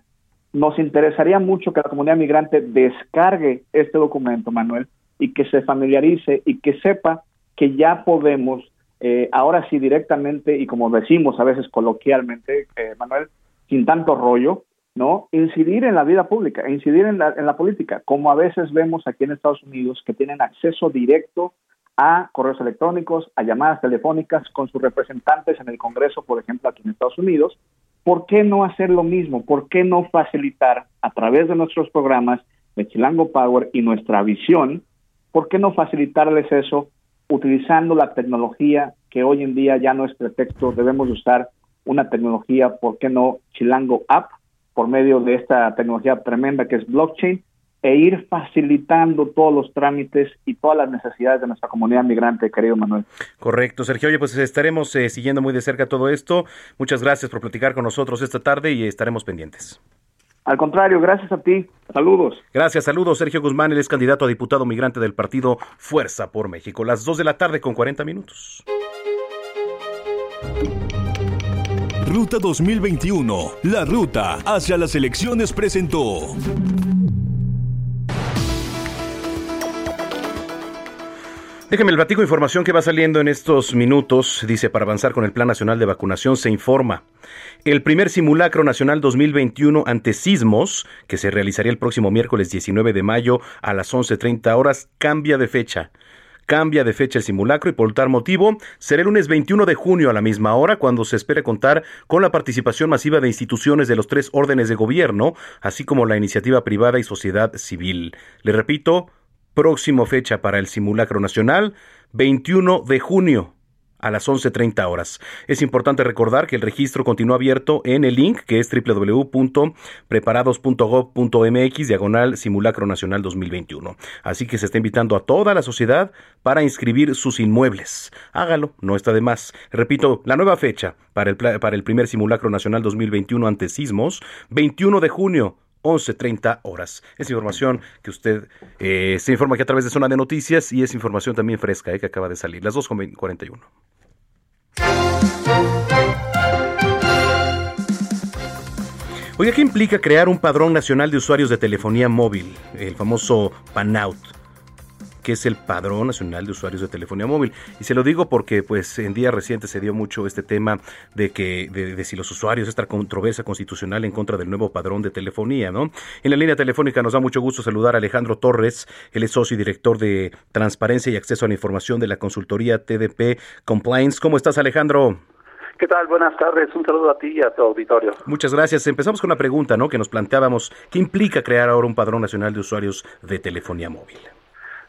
nos interesaría mucho que la comunidad migrante descargue este documento, Manuel, y que se familiarice y que sepa que ya podemos, eh, ahora sí directamente, y como decimos a veces coloquialmente, eh, Manuel, sin tanto rollo, ¿no? Incidir en la vida pública, incidir en la, en la política, como a veces vemos aquí en Estados Unidos que tienen acceso directo a correos electrónicos, a llamadas telefónicas con sus representantes en el Congreso, por ejemplo, aquí en Estados Unidos. ¿Por qué no hacer lo mismo? ¿Por qué no facilitar a través de nuestros programas de Chilango Power y nuestra visión, por qué no facilitarles eso utilizando la tecnología que hoy en día ya no es pretexto, debemos usar una tecnología, ¿por qué no Chilango App? Por medio de esta tecnología tremenda que es blockchain, e ir facilitando todos los trámites y todas las necesidades de nuestra comunidad migrante, querido Manuel. Correcto, Sergio. Oye, pues estaremos eh, siguiendo muy de cerca todo esto. Muchas gracias por platicar con nosotros esta tarde y estaremos pendientes. Al contrario, gracias a ti. Saludos. Gracias, saludos. Sergio Guzmán, él es candidato a diputado migrante del partido Fuerza por México. Las 2 de la tarde con 40 minutos. Ruta 2021, la ruta hacia las elecciones presentó. Déjeme el platico información que va saliendo en estos minutos. Dice, para avanzar con el Plan Nacional de Vacunación se informa. El primer simulacro nacional 2021 ante sismos, que se realizaría el próximo miércoles 19 de mayo a las 11.30 horas, cambia de fecha. Cambia de fecha el simulacro y por tal motivo será el lunes 21 de junio a la misma hora cuando se espere contar con la participación masiva de instituciones de los tres órdenes de gobierno, así como la iniciativa privada y sociedad civil. Le repito, Próximo fecha para el simulacro nacional, 21 de junio a las 11.30 horas. Es importante recordar que el registro continúa abierto en el link que es www.preparados.gov.mx diagonal simulacro nacional 2021. Así que se está invitando a toda la sociedad para inscribir sus inmuebles. Hágalo, no está de más. Repito, la nueva fecha para el, para el primer simulacro nacional 2021 ante sismos, 21 de junio 11.30 horas. Es información que usted eh, se informa aquí a través de Zona de Noticias y es información también fresca eh, que acaba de salir. Las 2.41. Oiga, ¿qué implica crear un padrón nacional de usuarios de telefonía móvil, el famoso PANOUT? Que es el Padrón Nacional de Usuarios de Telefonía Móvil. Y se lo digo porque pues en días recientes se dio mucho este tema de que de, si los usuarios, esta controversia constitucional en contra del nuevo padrón de telefonía, ¿no? En la línea telefónica nos da mucho gusto saludar a Alejandro Torres, él es socio y director de Transparencia y Acceso a la Información de la consultoría TDP Compliance. ¿Cómo estás, Alejandro? ¿Qué tal? Buenas tardes. Un saludo a ti y a tu auditorio. Muchas gracias. Empezamos con una pregunta, ¿no? Que nos planteábamos. ¿Qué implica crear ahora un padrón nacional de usuarios de telefonía móvil?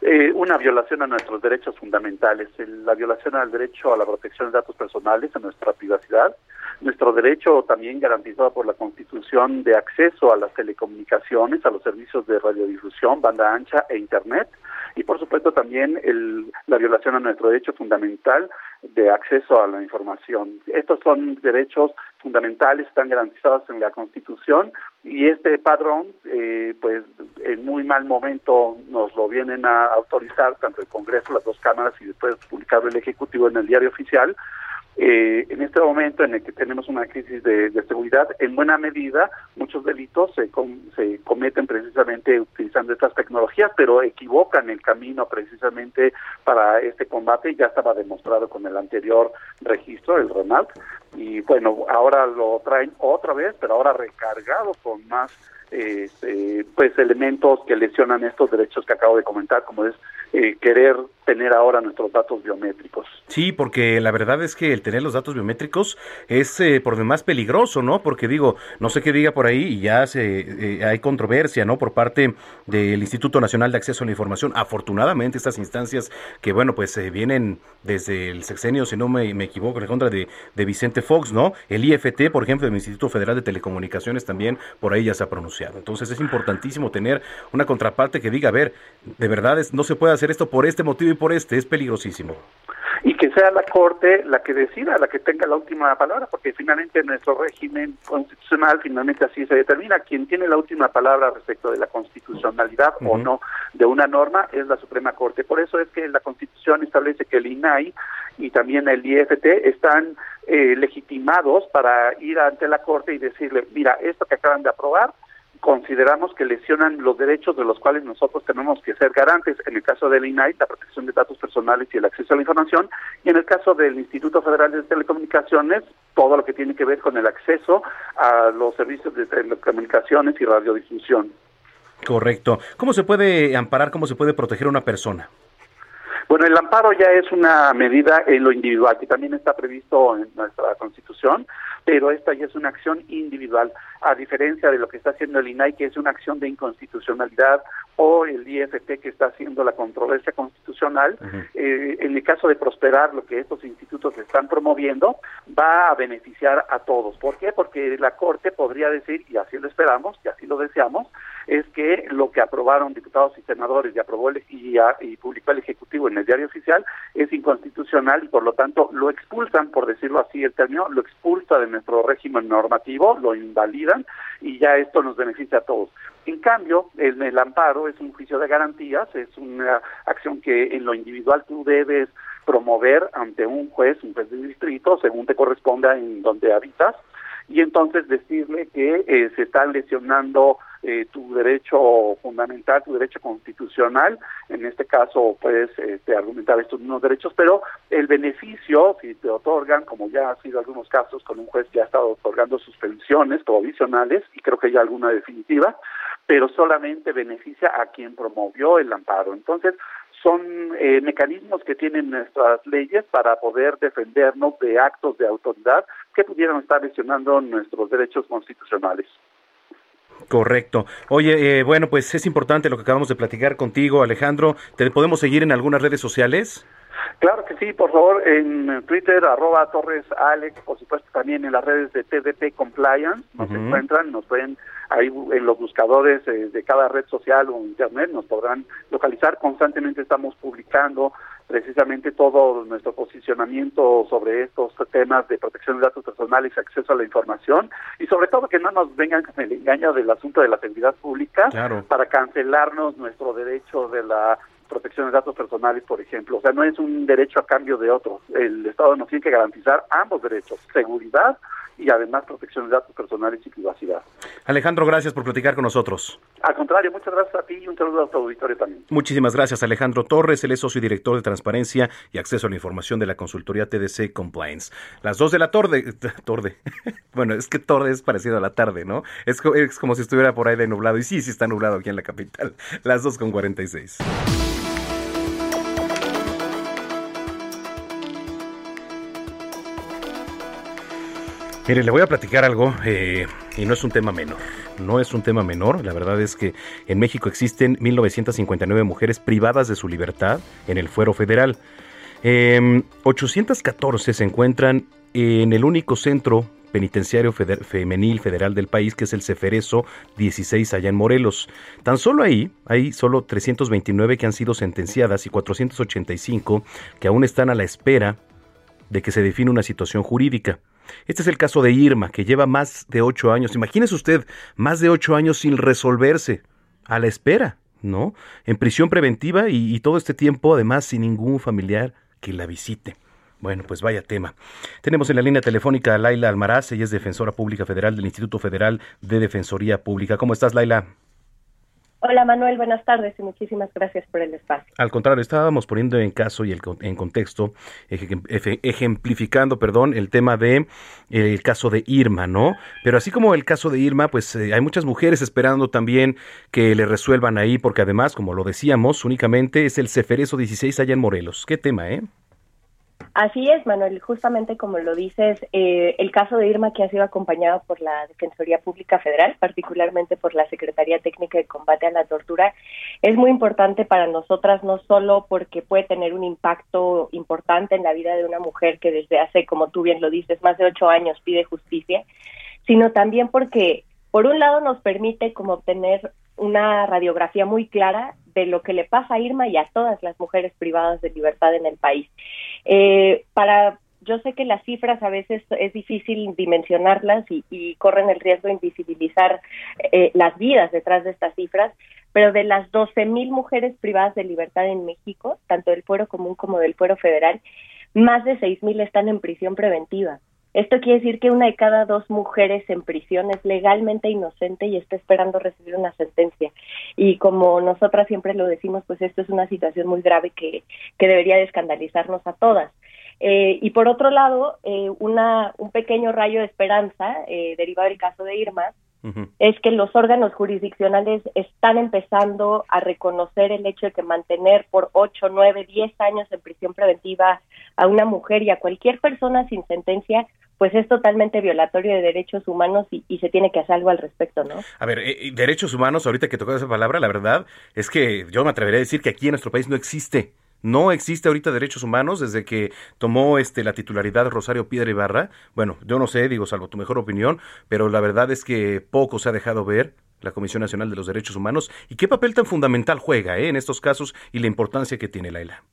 Eh, una violación a nuestros derechos fundamentales, la violación al derecho a la protección de datos personales, a nuestra privacidad, nuestro derecho también garantizado por la Constitución de acceso a las telecomunicaciones, a los servicios de radiodifusión, banda ancha e Internet, y por supuesto también el, la violación a nuestro derecho fundamental de acceso a la información. Estos son derechos fundamentales, están garantizados en la Constitución y este padrón, eh, pues en muy mal momento nos lo vienen a autorizar tanto el Congreso, las dos cámaras y después publicarlo el Ejecutivo en el diario oficial eh, en este momento en el que tenemos una crisis de, seguridad, en buena medida muchos delitos se, se cometen precisamente utilizando estas tecnologías, pero equivocan el camino precisamente para este combate. Ya estaba demostrado con el anterior registro, el RENALT, y bueno, ahora lo traen otra vez, pero ahora recargado con más este, pues elementos que lesionan estos derechos que acabo de comentar, como es eh, querer tener ahora nuestros datos biométricos. Sí, porque la verdad es que el tener los datos biométricos es eh, por demás peligroso, ¿no? Porque digo, no sé qué diga por ahí y ya se, eh, hay controversia, ¿no? Por parte del Instituto Nacional de Acceso a la Información. Afortunadamente estas instancias que, bueno, pues vienen desde el sexenio, si no me, equivoco, en contra de, de Vicente Fox, ¿no? El IFT, por ejemplo, del Instituto Federal de Telecomunicaciones también por ahí ya se ha pronunciado. Entonces es importantísimo tener una contraparte que diga, a ver, de verdad es, no se puede hacer esto por este motivo y por este, es peligrosísimo. Y que sea la Corte la que decida, la que tenga la última palabra, porque finalmente nuestro régimen constitucional, finalmente así se determina, quien tiene la última palabra respecto de la constitucionalidad o no de una norma es la Suprema Corte. Por eso es que la Constitución establece que el INAI y también el IFT están eh, legitimados para ir ante la Corte y decirle, mira, esto que acaban de aprobar consideramos que lesionan los derechos de los cuales nosotros tenemos que ser garantes, en el caso del INAI, la protección de datos personales y el acceso a la información, y en el caso del Instituto Federal de Telecomunicaciones, todo lo que tiene que ver con el acceso a los servicios de telecomunicaciones y radiodifusión. Correcto. ¿Cómo se puede amparar, cómo se puede proteger a una persona? Bueno, el amparo ya es una medida en lo individual, que también está previsto en nuestra Constitución, pero esta ya es una acción individual. A diferencia de lo que está haciendo el INAI, que es una acción de inconstitucionalidad, o el IFT, que está haciendo la controversia constitucional, eh, en el caso de prosperar lo que estos institutos están promoviendo, va a beneficiar a todos. ¿Por qué? Porque la Corte podría decir, y así lo esperamos, y así lo deseamos, es que lo que aprobaron diputados y senadores y aprobó el, y, y publicó el Ejecutivo en el diario oficial es inconstitucional y por lo tanto lo expulsan, por decirlo así el término, lo expulsa de nuestro régimen normativo, lo y ya esto nos beneficia a todos. En cambio, el, el amparo es un juicio de garantías, es una acción que en lo individual tú debes promover ante un juez, un juez de distrito, según te corresponda en donde habitas, y entonces decirle que eh, se están lesionando eh, tu derecho fundamental, tu derecho constitucional, en este caso puedes este, argumentar estos mismos derechos, pero el beneficio, si te otorgan, como ya ha sido algunos casos con un juez que ha estado otorgando suspensiones provisionales, y creo que ya alguna definitiva, pero solamente beneficia a quien promovió el amparo. Entonces, son eh, mecanismos que tienen nuestras leyes para poder defendernos de actos de autoridad que pudieran estar lesionando nuestros derechos constitucionales. Correcto. Oye, eh, bueno, pues es importante lo que acabamos de platicar contigo, Alejandro. ¿Te podemos seguir en algunas redes sociales? Claro que sí, por favor, en Twitter, arroba Torres Alex, por supuesto también en las redes de TDP Compliance, nos encuentran, nos pueden ahí en los buscadores eh, de cada red social o internet, nos podrán localizar, constantemente estamos publicando precisamente todo nuestro posicionamiento sobre estos temas de protección de datos personales, acceso a la información y sobre todo que no nos vengan con el engaño del asunto de la seguridad pública para cancelarnos nuestro derecho de la protección de datos personales, por ejemplo. O sea, no es un derecho a cambio de otro. El Estado nos tiene que garantizar ambos derechos, seguridad y además protección de datos personales y privacidad. Alejandro, gracias por platicar con nosotros. Al contrario, muchas gracias a ti y un saludo a tu auditorio también. Muchísimas gracias, Alejandro Torres. Él es socio y director de Transparencia y Acceso a la Información de la consultoría TDC Compliance. Las dos de la tarde. Torde. bueno, es que Torde es parecido a la tarde, ¿no? Es, es como si estuviera por ahí de nublado. Y sí, sí está nublado aquí en la capital. Las dos con 46. Mire, le voy a platicar algo eh, y no es un tema menor. No es un tema menor. La verdad es que en México existen 1.959 mujeres privadas de su libertad en el fuero federal. 814 em, se encuentran en el único centro penitenciario femenil federal del país, que es el Ceferezo 16 allá en Morelos. Tan solo ahí hay solo 329 que han sido sentenciadas y 485 que aún están a la espera de que se define una situación jurídica. Este es el caso de Irma, que lleva más de ocho años. Imagínese usted, más de ocho años sin resolverse, a la espera, ¿no? En prisión preventiva y, todo este tiempo, además, sin ningún familiar que la visite. Bueno, pues vaya tema. Tenemos en la línea telefónica a Laila Almaraz, ella es defensora pública federal del Instituto Federal de Defensoría Pública. ¿Cómo estás, Laila? Hola Manuel, buenas tardes y muchísimas gracias por el espacio. Al contrario, estábamos poniendo en caso y el, en contexto, ejemplificando, perdón, el tema de el caso de Irma, ¿no? Pero así como el caso de Irma, pues eh, hay muchas mujeres esperando también que le resuelvan ahí, porque además, como lo decíamos, únicamente es el Ceferezo 16 allá en Morelos. ¿Qué tema, eh? Así es, Manuel, justamente como lo dices, eh, el caso de Irma que ha sido acompañado por la Defensoría Pública Federal, particularmente por la Secretaría Técnica de Combate a la Tortura, es muy importante para nosotras, no solo porque puede tener un impacto importante en la vida de una mujer que desde hace, como tú bien lo dices, más de ocho años pide justicia, sino también porque, por un lado, nos permite como obtener una radiografía muy clara de lo que le pasa a Irma y a todas las mujeres privadas de libertad en el país. Eh, para yo sé que las cifras a veces es difícil dimensionarlas y, corren el riesgo de invisibilizar eh, las vidas detrás de estas cifras, pero de las 12.000 mujeres privadas de libertad en México, tanto del fuero común como del fuero federal, más de 6.000 están en prisión preventiva. Esto quiere decir que una de cada dos mujeres en prisión es legalmente inocente y está esperando recibir una sentencia. Y como nosotras siempre lo decimos, pues esto es una situación muy grave que, que debería de escandalizarnos a todas. Eh, y por otro lado, eh, una, un pequeño rayo de esperanza eh, derivado del caso de Irma es que los órganos jurisdiccionales están empezando a reconocer el hecho de que mantener por 8, 9, 10 años en prisión preventiva a una mujer y a cualquier persona sin sentencia pues es totalmente violatorio de derechos humanos y, se tiene que hacer algo al respecto, ¿no? A ver, eh, derechos humanos, ahorita que tocó esa palabra, la verdad es que yo me atrevería a decir que aquí en nuestro país no existe. No existe ahorita derechos humanos desde que tomó este la titularidad Rosario Piedra Ibarra. Bueno, yo no sé, digo, salvo tu mejor opinión, pero la verdad es que poco se ha dejado ver la Comisión Nacional de los Derechos Humanos y qué papel tan fundamental juega eh, en estos casos y la importancia que tiene Laila.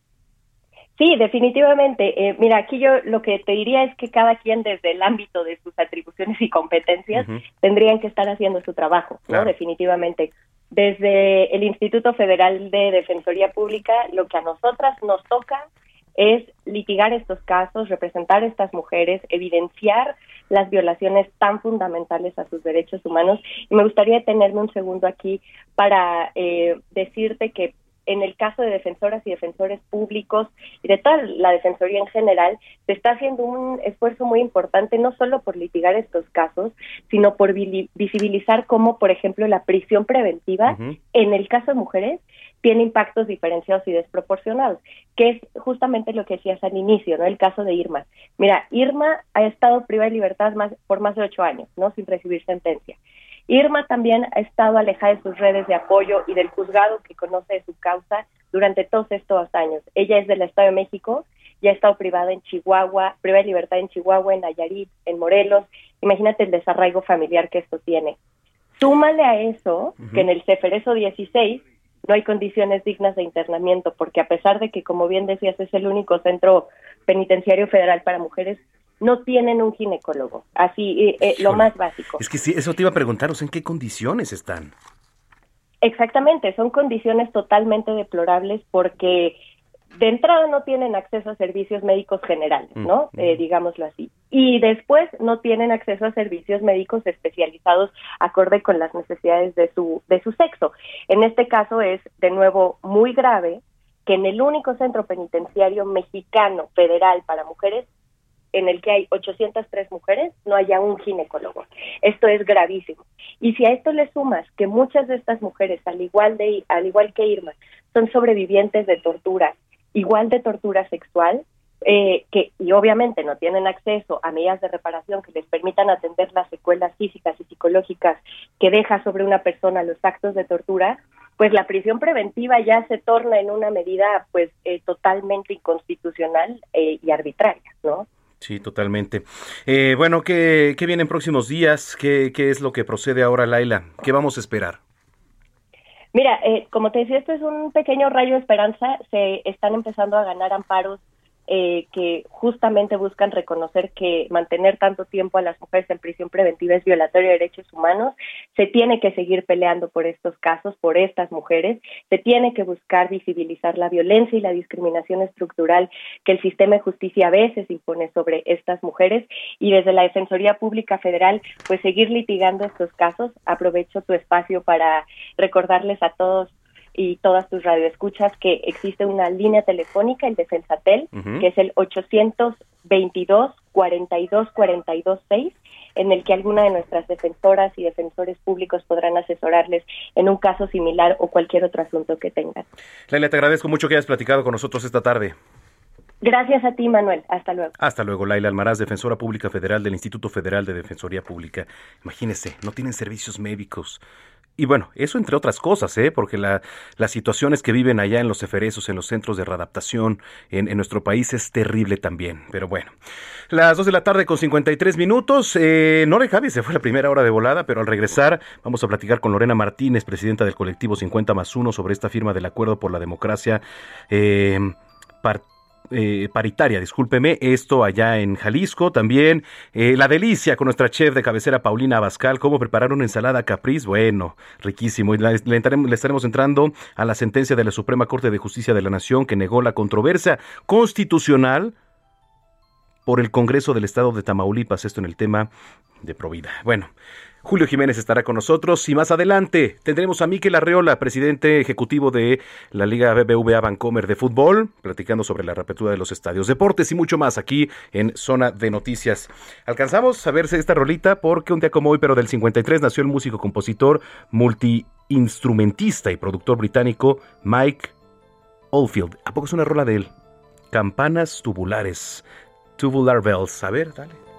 Sí, definitivamente. Eh, mira, aquí yo lo que te diría es que cada quien desde el ámbito de sus atribuciones y competencias tendrían que estar haciendo su trabajo, ¿no? Definitivamente. Desde el Instituto Federal de Defensoría Pública, lo que a nosotras nos toca es litigar estos casos, representar a estas mujeres, evidenciar las violaciones tan fundamentales a sus derechos humanos. Y me gustaría detenerme un segundo aquí para eh, decirte que en el caso de defensoras y defensores públicos y de toda la defensoría en general, se está haciendo un esfuerzo muy importante no solo por litigar estos casos, sino por visibilizar cómo, por ejemplo, la prisión preventiva en el caso de mujeres tiene impactos diferenciados y desproporcionados, que es justamente lo que decías al inicio, ¿no? El caso de Irma. Mira, Irma ha estado privada de libertad más, por más de ocho años, ¿no? Sin recibir sentencia. Irma también ha estado alejada de sus redes de apoyo y del juzgado que conoce de su causa durante todos estos años. Ella es del Estado de México y ha estado privada en Chihuahua, privada de libertad en Chihuahua, en Nayarit, en Morelos. Imagínate el desarraigo familiar que esto tiene. Súmale a eso que en el Ceferezo 16 no hay condiciones dignas de internamiento, porque a pesar de que, como bien decías, es el único centro penitenciario federal para mujeres, no tienen un ginecólogo, así eh, eh, lo más básico. Es que sí, eso te iba a preguntaros, ¿en qué condiciones están? Exactamente, son condiciones totalmente deplorables porque de entrada no tienen acceso a servicios médicos generales, mm, ¿no? Mm. Eh, digámoslo así. Y después no tienen acceso a servicios médicos especializados acorde con las necesidades de su, de su sexo. En este caso es, de nuevo, muy grave que en el único centro penitenciario mexicano federal para mujeres en el que hay 803 mujeres, no haya un ginecólogo. Esto es gravísimo. Y si a esto le sumas que muchas de estas mujeres, al igual, de, al igual que Irma, son sobrevivientes de tortura, igual de tortura sexual, eh, que y obviamente no tienen acceso a medidas de reparación que les permitan atender las secuelas físicas y psicológicas que deja sobre una persona los actos de tortura, pues la prisión preventiva ya se torna en una medida pues eh, totalmente inconstitucional eh, y arbitraria. Sí, totalmente. Eh, bueno, ¿qué, ¿qué, viene en próximos días? ¿Qué, ¿Qué es lo que procede ahora, Laila? ¿Qué vamos a esperar? Mira, eh, como te decía, esto es un pequeño rayo de esperanza. Se están empezando a ganar amparos eh, que justamente buscan reconocer que mantener tanto tiempo a las mujeres en prisión preventiva es violatorio de derechos humanos. Se tiene que seguir peleando por estos casos, por estas mujeres. Se tiene que buscar visibilizar la violencia y la discriminación estructural que el sistema de justicia a veces impone sobre estas mujeres. Y desde la Defensoría Pública Federal, pues seguir litigando estos casos. Aprovecho tu espacio para recordarles a todos y todas tus radioescuchas que existe una línea telefónica, el Defensatel, que es el 822 42 42 6 en el que alguna de nuestras defensoras y defensores públicos podrán asesorarles en un caso similar o cualquier otro asunto que tengan. Laila, te agradezco mucho que hayas platicado con nosotros esta tarde. Gracias a ti, Manuel. Hasta luego. Hasta luego, Laila Almaraz, defensora pública federal del Instituto Federal de Defensoría Pública. Imagínese, no tienen servicios médicos, y bueno, eso entre otras cosas, ¿eh? porque la, las situaciones que viven allá en los eferesos, en los centros de readaptación en, nuestro país es terrible también. Pero bueno, las 2 de la tarde con 53 minutos. Eh, Nore Javi se fue la primera hora de volada, pero al regresar vamos a platicar con Lorena Martínez, presidenta del colectivo 50 más 1, sobre esta firma del Acuerdo por la Democracia. Eh, eh, paritaria, discúlpeme, esto allá en Jalisco. También eh, la delicia con nuestra chef de cabecera Paulina Abascal, cómo preparar una ensalada capriz, bueno, riquísimo. Y le, le estaremos entrando a la sentencia de la Suprema Corte de Justicia de la Nación que negó la controversia constitucional por el Congreso del Estado de Tamaulipas, esto en el tema de Provida. Bueno, Julio Jiménez estará con nosotros y más adelante tendremos a Miquel Arreola, presidente ejecutivo de la Liga BBVA Bancomer de Fútbol, platicando sobre la reapertura de los estadios, deportes y mucho más aquí en Zona de Noticias. Alcanzamos a verse esta rolita porque un día como hoy, pero del 53, nació el músico, compositor, multiinstrumentista y productor británico Mike Oldfield. ¿A poco es una rola de él? Campanas tubulares. Tubular bells. A ver, dale.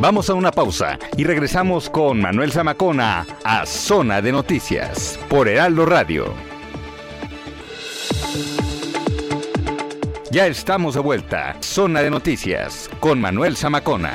Vamos a una pausa y regresamos con Manuel Zamacona a Zona de Noticias por Heraldo Radio. Ya estamos de vuelta. Zona de Noticias con Manuel Zamacona.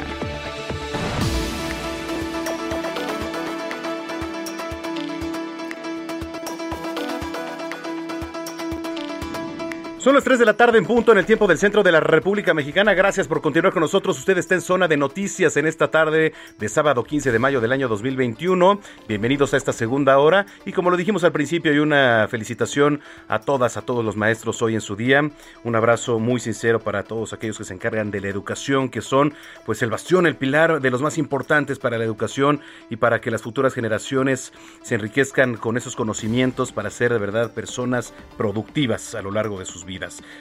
Son las 3 de la tarde en punto en el tiempo del centro de la República Mexicana. Gracias por continuar con nosotros. Usted está en zona de noticias en esta tarde de sábado 15 de mayo del año 2021. Bienvenidos a esta segunda hora. Y como lo dijimos al principio, hay una felicitación a todas, a todos los maestros hoy en su día. Un abrazo muy sincero para todos aquellos que se encargan de la educación, que son pues el bastión, el pilar de los más importantes para la educación y para que las futuras generaciones se enriquezcan con esos conocimientos para ser de verdad personas productivas a lo largo de sus vidas.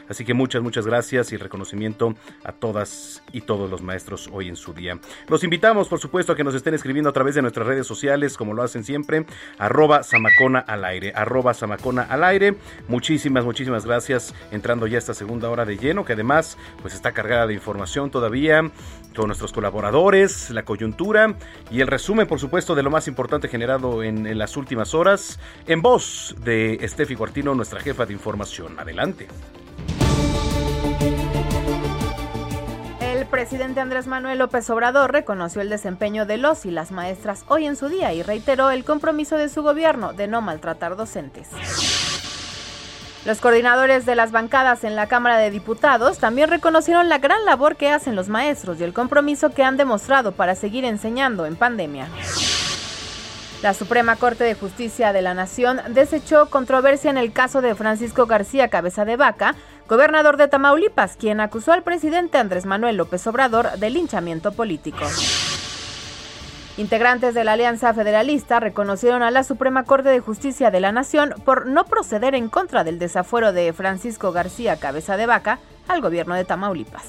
Así que muchas, muchas gracias y reconocimiento a todas y todos los maestros hoy en su día. Los invitamos, por supuesto, a que nos estén escribiendo a través de nuestras redes sociales, como lo hacen siempre, arroba Samacona al aire, arroba Samacona al aire. Muchísimas, muchísimas gracias entrando ya esta segunda hora de lleno, que además pues está cargada de información todavía con nuestros colaboradores, la coyuntura y el resumen, por supuesto, de lo más importante generado en, en las últimas horas, en voz de Estefi Cuartino, nuestra jefa de información. Adelante. Presidente Andrés Manuel López Obrador reconoció el desempeño de los y las maestras hoy en su día y reiteró el compromiso de su gobierno de no maltratar docentes. Los coordinadores de las bancadas en la Cámara de Diputados también reconocieron la gran labor que hacen los maestros y el compromiso que han demostrado para seguir enseñando en pandemia. La Suprema Corte de Justicia de la Nación desechó controversia en el caso de Francisco García Cabeza de Vaca, gobernador de Tamaulipas, quien acusó al presidente Andrés Manuel López Obrador de linchamiento político. Integrantes de la Alianza Federalista reconocieron a la Suprema Corte de Justicia de la Nación por no proceder en contra del desafuero de Francisco García Cabeza de Vaca al gobierno de Tamaulipas.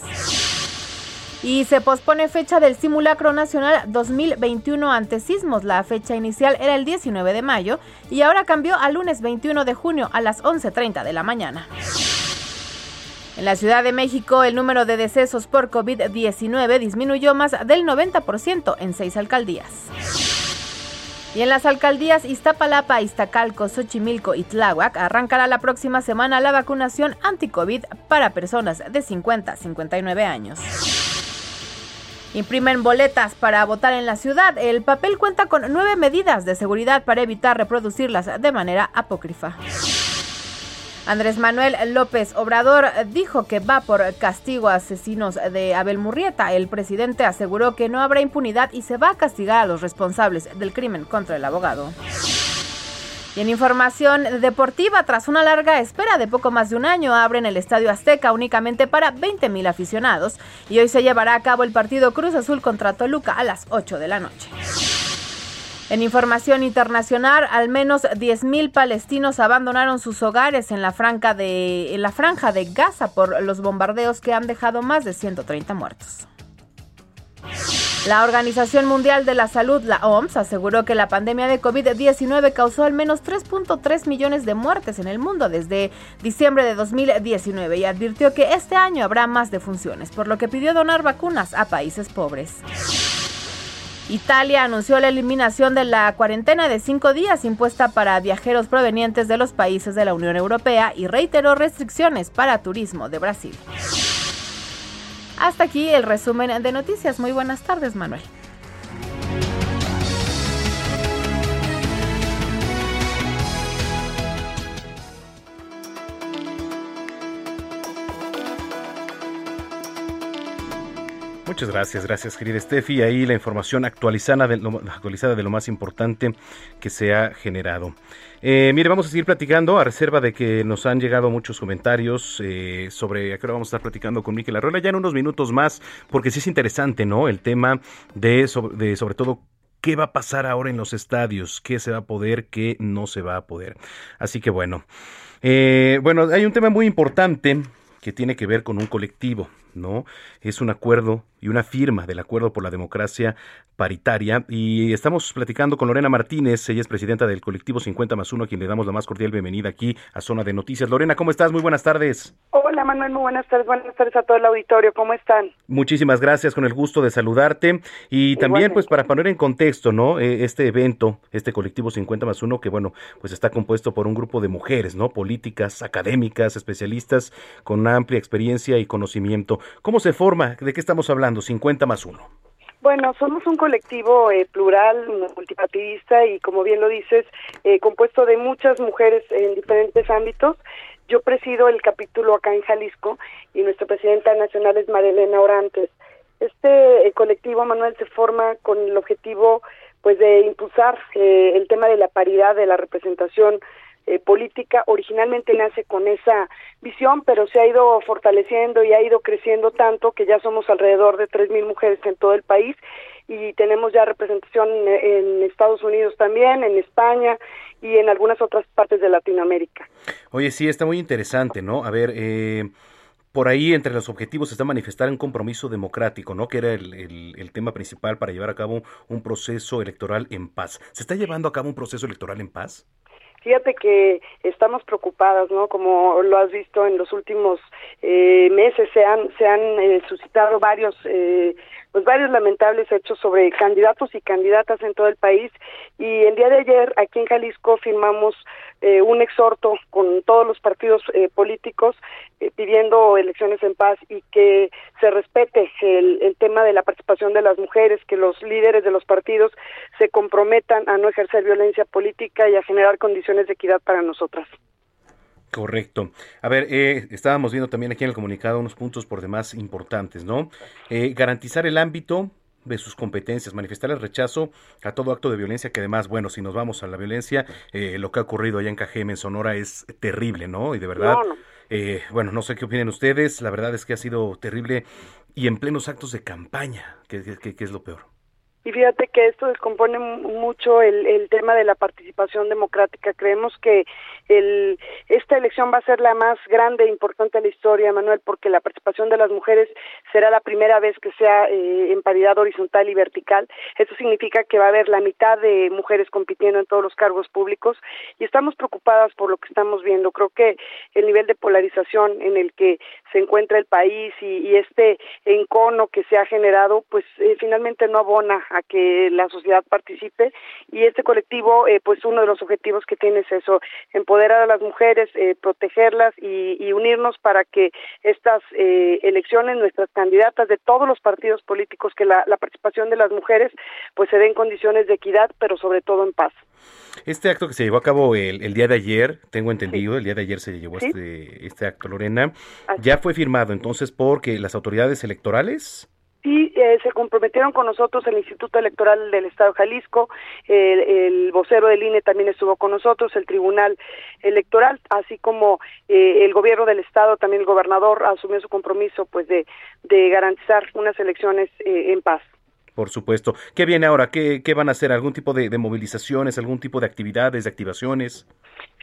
Y se pospone fecha del simulacro nacional 2021 ante sismos. La fecha inicial era el 19 de mayo y ahora cambió al lunes 21 de junio a las 11.30 de la mañana. En la Ciudad de México, el número de decesos por COVID-19 disminuyó más del 90% en seis alcaldías. Y en las alcaldías Iztapalapa, Iztacalco, Xochimilco y Tláhuac arrancará la próxima semana la vacunación anti-COVID para personas de 50 a 59 años. Imprimen boletas para votar en la ciudad. El papel cuenta con nueve medidas de seguridad para evitar reproducirlas de manera apócrifa. Andrés Manuel López Obrador dijo que va por castigo a asesinos de Abel Murrieta. El presidente aseguró que no habrá impunidad y se va a castigar a los responsables del crimen contra el abogado. Y en información deportiva, tras una larga espera de poco más de un año, abren el Estadio Azteca únicamente para 20.000 aficionados y hoy se llevará a cabo el partido Cruz Azul contra Toluca a las 8 de la noche. En información internacional, al menos 10.000 palestinos abandonaron sus hogares en la, franja de, la franja de Gaza por los bombardeos que han dejado más de 130 muertos. La Organización Mundial de la Salud, la OMS, aseguró que la pandemia de COVID-19 causó al menos 3.3 millones de muertes en el mundo desde diciembre de 2019 y advirtió que este año habrá más defunciones, por lo que pidió donar vacunas a países pobres. Italia anunció la eliminación de la cuarentena de cinco días impuesta para viajeros provenientes de los países de la Unión Europea y reiteró restricciones para turismo de Brasil. Hasta aquí el resumen de noticias. Muy buenas tardes, Manuel. Muchas gracias, gracias querida Steffi. Ahí la información actualizada de lo, actualizada de lo más importante que se ha generado. Eh, mire, vamos a seguir platicando a reserva de que nos han llegado muchos comentarios eh, sobre a qué hora vamos a estar platicando con Miquel Arrola ya en unos minutos más, porque sí es interesante, ¿no? El tema de sobre, de sobre todo qué va a pasar ahora en los estadios, qué se va a poder, qué no se va a poder. Así que bueno, eh, bueno, hay un tema muy importante que tiene que ver con un colectivo, ¿no? Es un acuerdo y una firma del Acuerdo por la Democracia Paritaria. Y estamos platicando con Lorena Martínez, ella es presidenta del colectivo 50 más 1, a quien le damos la más cordial bienvenida aquí a Zona de Noticias. Lorena, ¿cómo estás? Muy buenas tardes. Hola Manuel, muy buenas tardes. Buenas tardes a todo el auditorio. ¿Cómo están? Muchísimas gracias, con el gusto de saludarte. Y también, pues, para poner en contexto, ¿no? Eh, este evento, este colectivo 50 más 1, que bueno, pues está compuesto por un grupo de mujeres, ¿no? Políticas, académicas, especialistas, con una amplia experiencia y conocimiento. ¿Cómo se forma? ¿De qué estamos hablando? 50 más 1. Bueno, somos un colectivo eh, plural, multipartidista y como bien lo dices, eh, compuesto de muchas mujeres en diferentes ámbitos. Yo presido el capítulo acá en Jalisco y nuestra presidenta nacional es Marilena Orantes. Este eh, colectivo, Manuel, se forma con el objetivo pues de impulsar el tema de la paridad, de la representación eh, política originalmente nace con esa visión, pero se ha ido fortaleciendo y ha ido creciendo tanto que ya somos alrededor de 3.000 mujeres en todo el país y tenemos ya representación en, Estados Unidos también, en España y en algunas otras partes de Latinoamérica. Oye, sí, está muy interesante, ¿no? A ver, eh, por ahí entre los objetivos está manifestar un compromiso democrático, ¿no? Que era el, el, tema principal para llevar a cabo un proceso electoral en paz. ¿Se está llevando a cabo un proceso electoral en paz? Fíjate que estamos preocupadas, ¿no? Como lo has visto en los últimos eh, meses, se han, se han eh, suscitado varios eh, pues varios lamentables hechos sobre candidatos y candidatas en todo el país y el día de ayer aquí en Jalisco firmamos eh, un exhorto con todos los partidos eh, políticos eh, pidiendo elecciones en paz y que se respete el, el tema de la participación de las mujeres, que los líderes de los partidos se comprometan a no ejercer violencia política y a generar condiciones de equidad para nosotras. Correcto. A ver, eh, estábamos viendo también aquí en el comunicado unos puntos por demás importantes, ¿no? Eh, garantizar el ámbito de sus competencias, manifestar el rechazo a todo acto de violencia, que además, bueno, si nos vamos a la violencia, eh, lo que ha ocurrido allá en Cajeme, en Sonora, es terrible, ¿no? Y de verdad, bueno, no sé qué opinan ustedes, la verdad es que ha sido terrible y en plenos actos de campaña, que es lo peor. Y fíjate que esto descompone mucho el, tema de la participación democrática. Creemos que el, esta elección va a ser la más grande e importante de la historia, Manuel, porque la participación de las mujeres será la primera vez que sea eh, en paridad horizontal y vertical. Eso significa que va a haber la mitad de mujeres compitiendo en todos los cargos públicos y estamos preocupadas por lo que estamos viendo. Creo que el nivel de polarización en el que se encuentra el país y, y este encono que se ha generado, pues eh, finalmente no abona a que la sociedad participe y este colectivo, eh, pues uno de los objetivos que tiene es eso, empoderar a las mujeres, eh, protegerlas y, unirnos para que estas eh, elecciones, nuestras candidatas de todos los partidos políticos, que la, participación de las mujeres pues se den condiciones de equidad, pero sobre todo en paz. Este acto que se llevó a cabo el, día de ayer, tengo entendido, el día de ayer se llevó este, este acto, Lorena, ya fue firmado entonces porque las autoridades electorales Sí, eh, se comprometieron con nosotros el Instituto Electoral del Estado de Jalisco, el, vocero del INE también estuvo con nosotros, el Tribunal Electoral, así como eh, el gobierno del Estado, también el gobernador asumió su compromiso pues de, de garantizar unas elecciones eh, en paz. Por supuesto. ¿Qué viene ahora? ¿Qué, qué van a hacer? ¿Algún tipo de, de movilizaciones, algún tipo de actividades, de activaciones?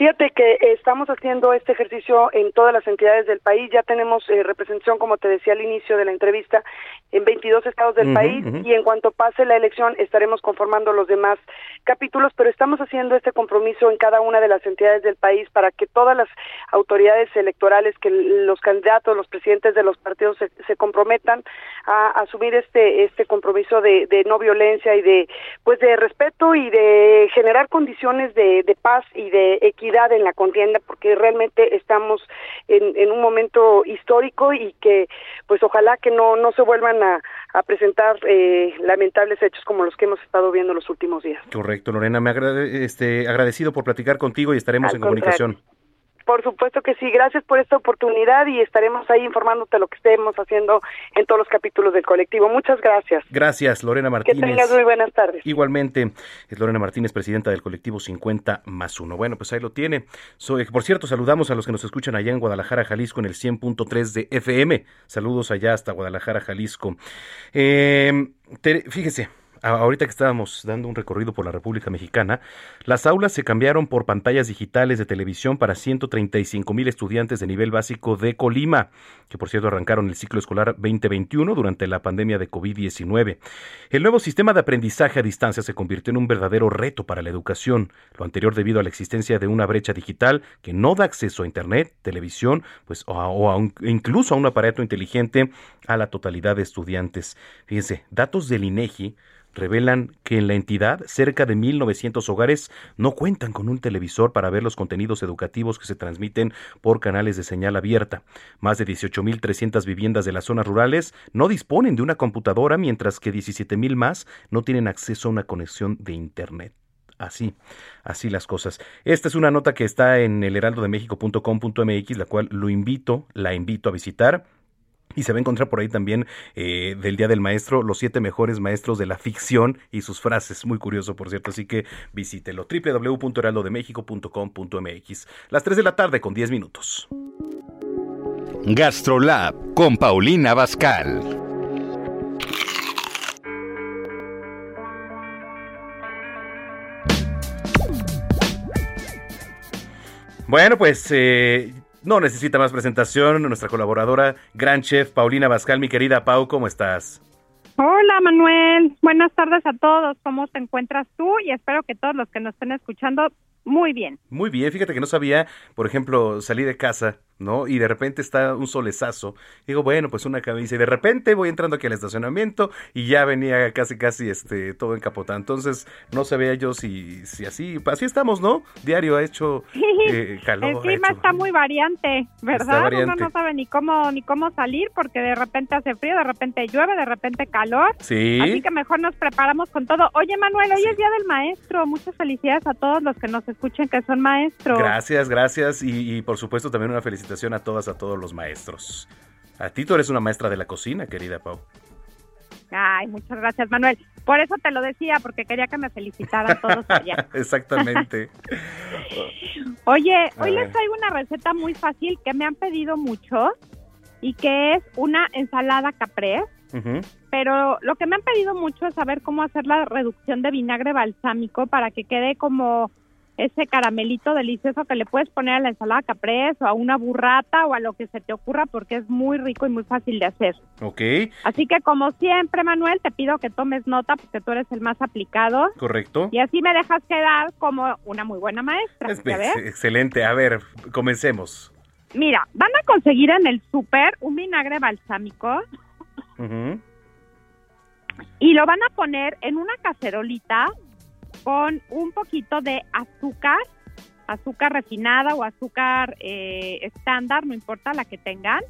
Fíjate que estamos haciendo este ejercicio en todas las entidades del país. Ya tenemos eh, representación, como te decía al inicio de la entrevista, en 22 estados del país y en cuanto pase la elección estaremos conformando los demás capítulos, pero estamos haciendo este compromiso en cada una de las entidades del país para que todas las autoridades electorales, que los candidatos, los presidentes de los partidos se, comprometan a, asumir este este compromiso de, no violencia y de pues de respeto y de generar condiciones de, de paz y de equidad en la contienda, porque realmente estamos en, en un momento histórico y que pues ojalá que no no se vuelvan a, a presentar eh, lamentables hechos como los que hemos estado viendo los últimos días. Correcto, Lorena, me agrade, este, agradecido por platicar contigo y estaremos en comunicación. Por supuesto que sí, gracias por esta oportunidad y estaremos ahí informándote lo que estemos haciendo en todos los capítulos del colectivo. Muchas gracias. Gracias, Lorena Martínez. Que tengas muy buenas tardes. Igualmente, es Lorena Martínez, presidenta del colectivo 50 más 1. Bueno, pues ahí lo tiene. por cierto, saludamos a los que nos escuchan allá en Guadalajara, Jalisco, en el 100.3 de FM. Saludos allá hasta Guadalajara, Jalisco. Eh, fíjese, ahorita que estábamos dando un recorrido por la República Mexicana, las aulas se cambiaron por pantallas digitales de televisión para 135 mil estudiantes de nivel básico de Colima, que por cierto arrancaron el ciclo escolar 2021 durante la pandemia de COVID-19. El nuevo sistema de aprendizaje a distancia se convirtió en un verdadero reto para la educación, lo anterior debido a la existencia de una brecha digital que no da acceso a Internet, televisión, pues, o, incluso a un aparato inteligente a la totalidad de estudiantes. Fíjense, datos del INEGI revelan que en la entidad cerca de 1.900 hogares no cuentan con un televisor para ver los contenidos educativos que se transmiten por canales de señal abierta. Más de 18.300 viviendas de las zonas rurales no disponen de una computadora, mientras que 17.000 más no tienen acceso a una conexión de Internet. Así, así las cosas. Esta es una nota que está en el heraldodemexico.com.mx, la cual lo invito, la invito a visitar y se va a encontrar por ahí también eh, del Día del Maestro, los siete mejores maestros de la ficción y sus frases. Muy curioso, por cierto. Así que visítelo. www.heraldodemexico.com.mx. Las 3 de la tarde con 10 minutos. Gastrolab con Paulina Bascal. Bueno, pues eh, no necesita más presentación. Nuestra colaboradora, gran chef Paulina Bascal, mi querida Pau, ¿cómo estás? Hola Manuel, buenas tardes a todos. ¿Cómo te encuentras tú? Y espero que todos los que nos estén escuchando muy bien. Muy bien, fíjate que no sabía, por ejemplo, salí de casa ¿no? Y de repente está un solezazo. Digo, bueno, pues una camisa. Y de repente voy entrando aquí al estacionamiento y ya venía casi, casi este, todo encapotado. Entonces, no sabía yo si, si así, así estamos, ¿no? Diario ha hecho eh, calor. El clima está muy variante, ¿verdad? Uno no sabe ni cómo, ni cómo salir porque de repente hace frío, de repente llueve, de repente calor. Sí. Así que mejor nos preparamos con todo. Oye, Manuel, hoy es Día del Maestro. Muchas felicidades a todos los que nos escuchen que son maestros. Gracias, gracias. Y, y por supuesto también una felicitación a todas, a todos los maestros. A ti tú eres una maestra de la cocina, querida Pau. Ay, muchas gracias, Manuel. Por eso te lo decía, porque quería que me felicitaran todos allá. Exactamente. Oye, hoy les traigo una receta muy fácil que me han pedido mucho y que es una ensalada caprés. Pero lo que me han pedido mucho es saber cómo hacer la reducción de vinagre balsámico para que quede como ese caramelito delicioso que le puedes poner a la ensalada caprese o a una burrata o a lo que se te ocurra porque es muy rico y muy fácil de hacer. Ok. Así que como siempre, Manuel, te pido que tomes nota porque tú eres el más aplicado. Correcto. Y así me dejas quedar como una muy buena maestra. excelente. A ver, comencemos. Mira, van a conseguir en el súper un vinagre balsámico. Y lo van a poner en una cacerolita con un poquito de azúcar, azúcar refinada o azúcar eh, estándar, no importa la que tengan.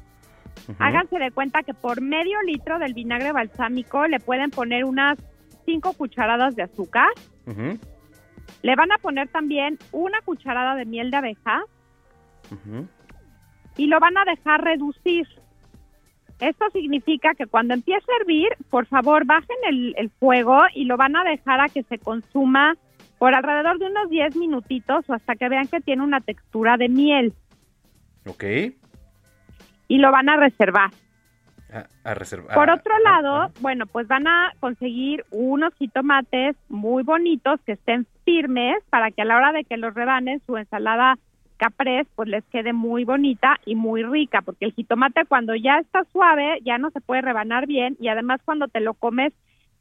Háganse de cuenta que por medio litro del vinagre balsámico le pueden poner unas 5 cucharadas de azúcar. Le van a poner también una cucharada de miel de abeja. Y lo van a dejar reducir. Esto significa que cuando empiece a hervir, por favor, bajen el, fuego y lo van a dejar a que se consuma por alrededor de unos 10 minutitos o hasta que vean que tiene una textura de miel. Ok. Y lo van a reservar. A, reservar. Por otro lado, bueno, pues van a conseguir unos jitomates muy bonitos que estén firmes para que a la hora de que los rebanen su ensalada caprés pues les quede muy bonita y muy rica, porque el jitomate cuando ya está suave ya no se puede rebanar bien y además cuando te lo comes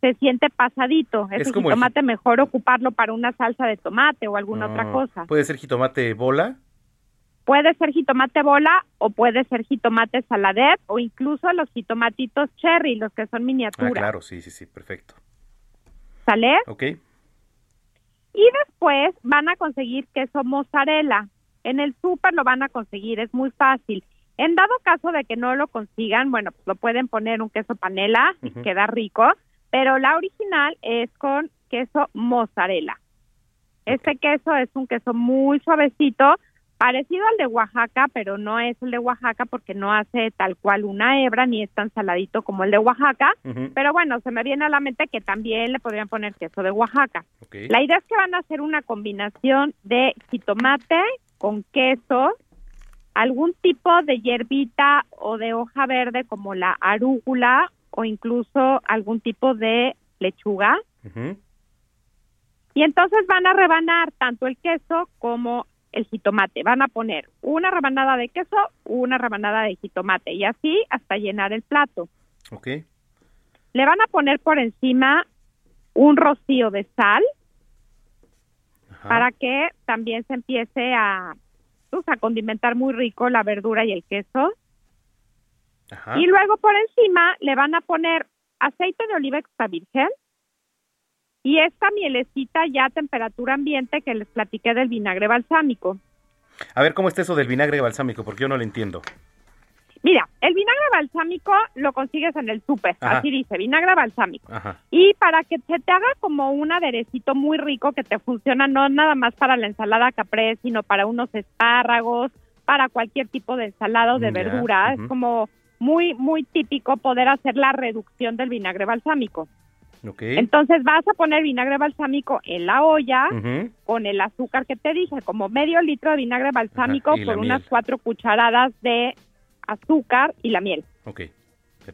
se siente pasadito. Es el jitomate mejor ocuparlo para una salsa de tomate o alguna otra ah, cosa. ¿Puede ser jitomate bola? Puede ser jitomate bola o puede ser jitomate saladet o incluso los jitomatitos cherry, los que son miniaturas. Ah, claro, sí, sí, sí, perfecto. ¿Sale? Ok. Y después van a conseguir queso mozzarella. En el súper lo van a conseguir, es muy fácil. En dado caso de que no lo consigan, bueno, pues lo pueden poner un queso panela y queda rico, pero la original es con queso mozzarella. Este queso es un queso muy suavecito, parecido al de Oaxaca, pero no es el de Oaxaca porque no hace tal cual una hebra ni es tan saladito como el de Oaxaca. Pero bueno, se me viene a la mente que también le podrían poner queso de Oaxaca. La idea es que van a hacer una combinación de jitomate con queso, algún tipo de hierbita o de hoja verde como la arúgula o incluso algún tipo de lechuga. Y entonces van a rebanar tanto el queso como el jitomate. Van a poner una rebanada de queso, una rebanada de jitomate y así hasta llenar el plato. Ok. Le van a poner por encima un rocío de sal para que también se empiece a, pues, a condimentar muy rico la verdura y el queso. Ajá. Y luego por encima le van a poner aceite de oliva extra virgen y esta mielecita ya a temperatura ambiente que les platiqué del vinagre balsámico. A ver, ¿cómo está eso del vinagre balsámico? Porque yo no lo entiendo. Mira, el vinagre balsámico lo consigues en el súper, así dice, vinagre balsámico. Ajá. Y para que se te haga como un aderecito muy rico que te funciona no nada más para la ensalada caprese, sino para unos espárragos, para cualquier tipo de ensalada o de ya, verdura. Es como muy, muy típico poder hacer la reducción del vinagre balsámico. Entonces vas a poner vinagre balsámico en la olla con el azúcar que te dije, como medio litro de vinagre balsámico Ajá, por unas miel. cuatro cucharadas de azúcar y la miel. Ok.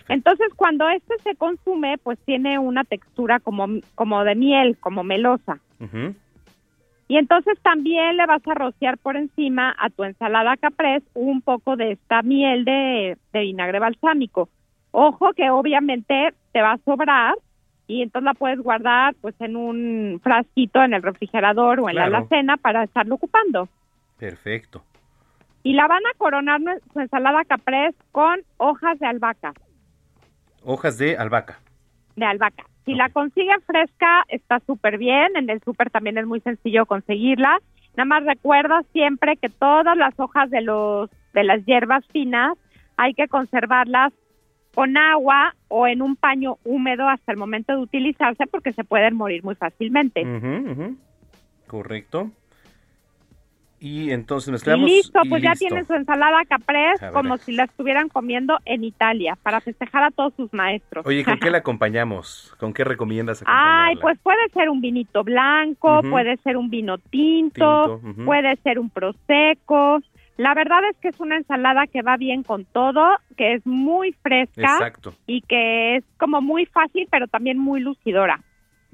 Entonces, cuando este se consume, pues tiene una textura como, como de miel, como melosa. Y entonces también le vas a rociar por encima a tu ensalada caprese un poco de esta miel de, de vinagre balsámico. Ojo que obviamente te va a sobrar y entonces la puedes guardar pues en un frasquito en el refrigerador o en la alacena para estarlo ocupando. Perfecto. Y la van a coronar su ensalada caprese con hojas de albahaca. Hojas de albahaca. de albahaca. Si la consiguen fresca, está súper bien. En el súper también es muy sencillo conseguirla. Nada más recuerda siempre que todas las hojas de los de las hierbas finas hay que conservarlas con agua o en un paño húmedo hasta el momento de utilizarse porque se pueden morir muy fácilmente. Correcto. Y entonces Y mezclamos. listo, y pues ya tienen su ensalada ver. como si la estuvieran comiendo en Italia para festejar a todos sus maestros. Oye, ¿con qué la acompañamos? ¿Con qué recomiendas Ay, acompañarla? pues puede ser un vinito blanco, puede ser un vino tinto, puede ser un prosecco. La verdad es que es una ensalada que va bien con todo, que es muy fresca Exacto. y que es como muy fácil, pero también muy lucidora.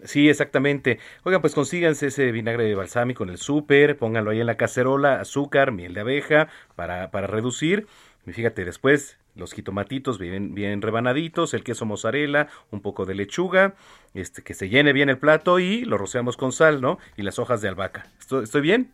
Sí, exactamente. Oigan, pues consíganse ese vinagre de balsámico en el súper, pónganlo ahí en la cacerola, azúcar, miel de abeja para, para reducir. Y fíjate, después los jitomatitos bien, bien rebanaditos, el queso mozzarella, un poco de lechuga, este, que se llene bien el plato y lo rociamos con sal, ¿no? Y las hojas de albahaca. ¿Estoy, estoy bien?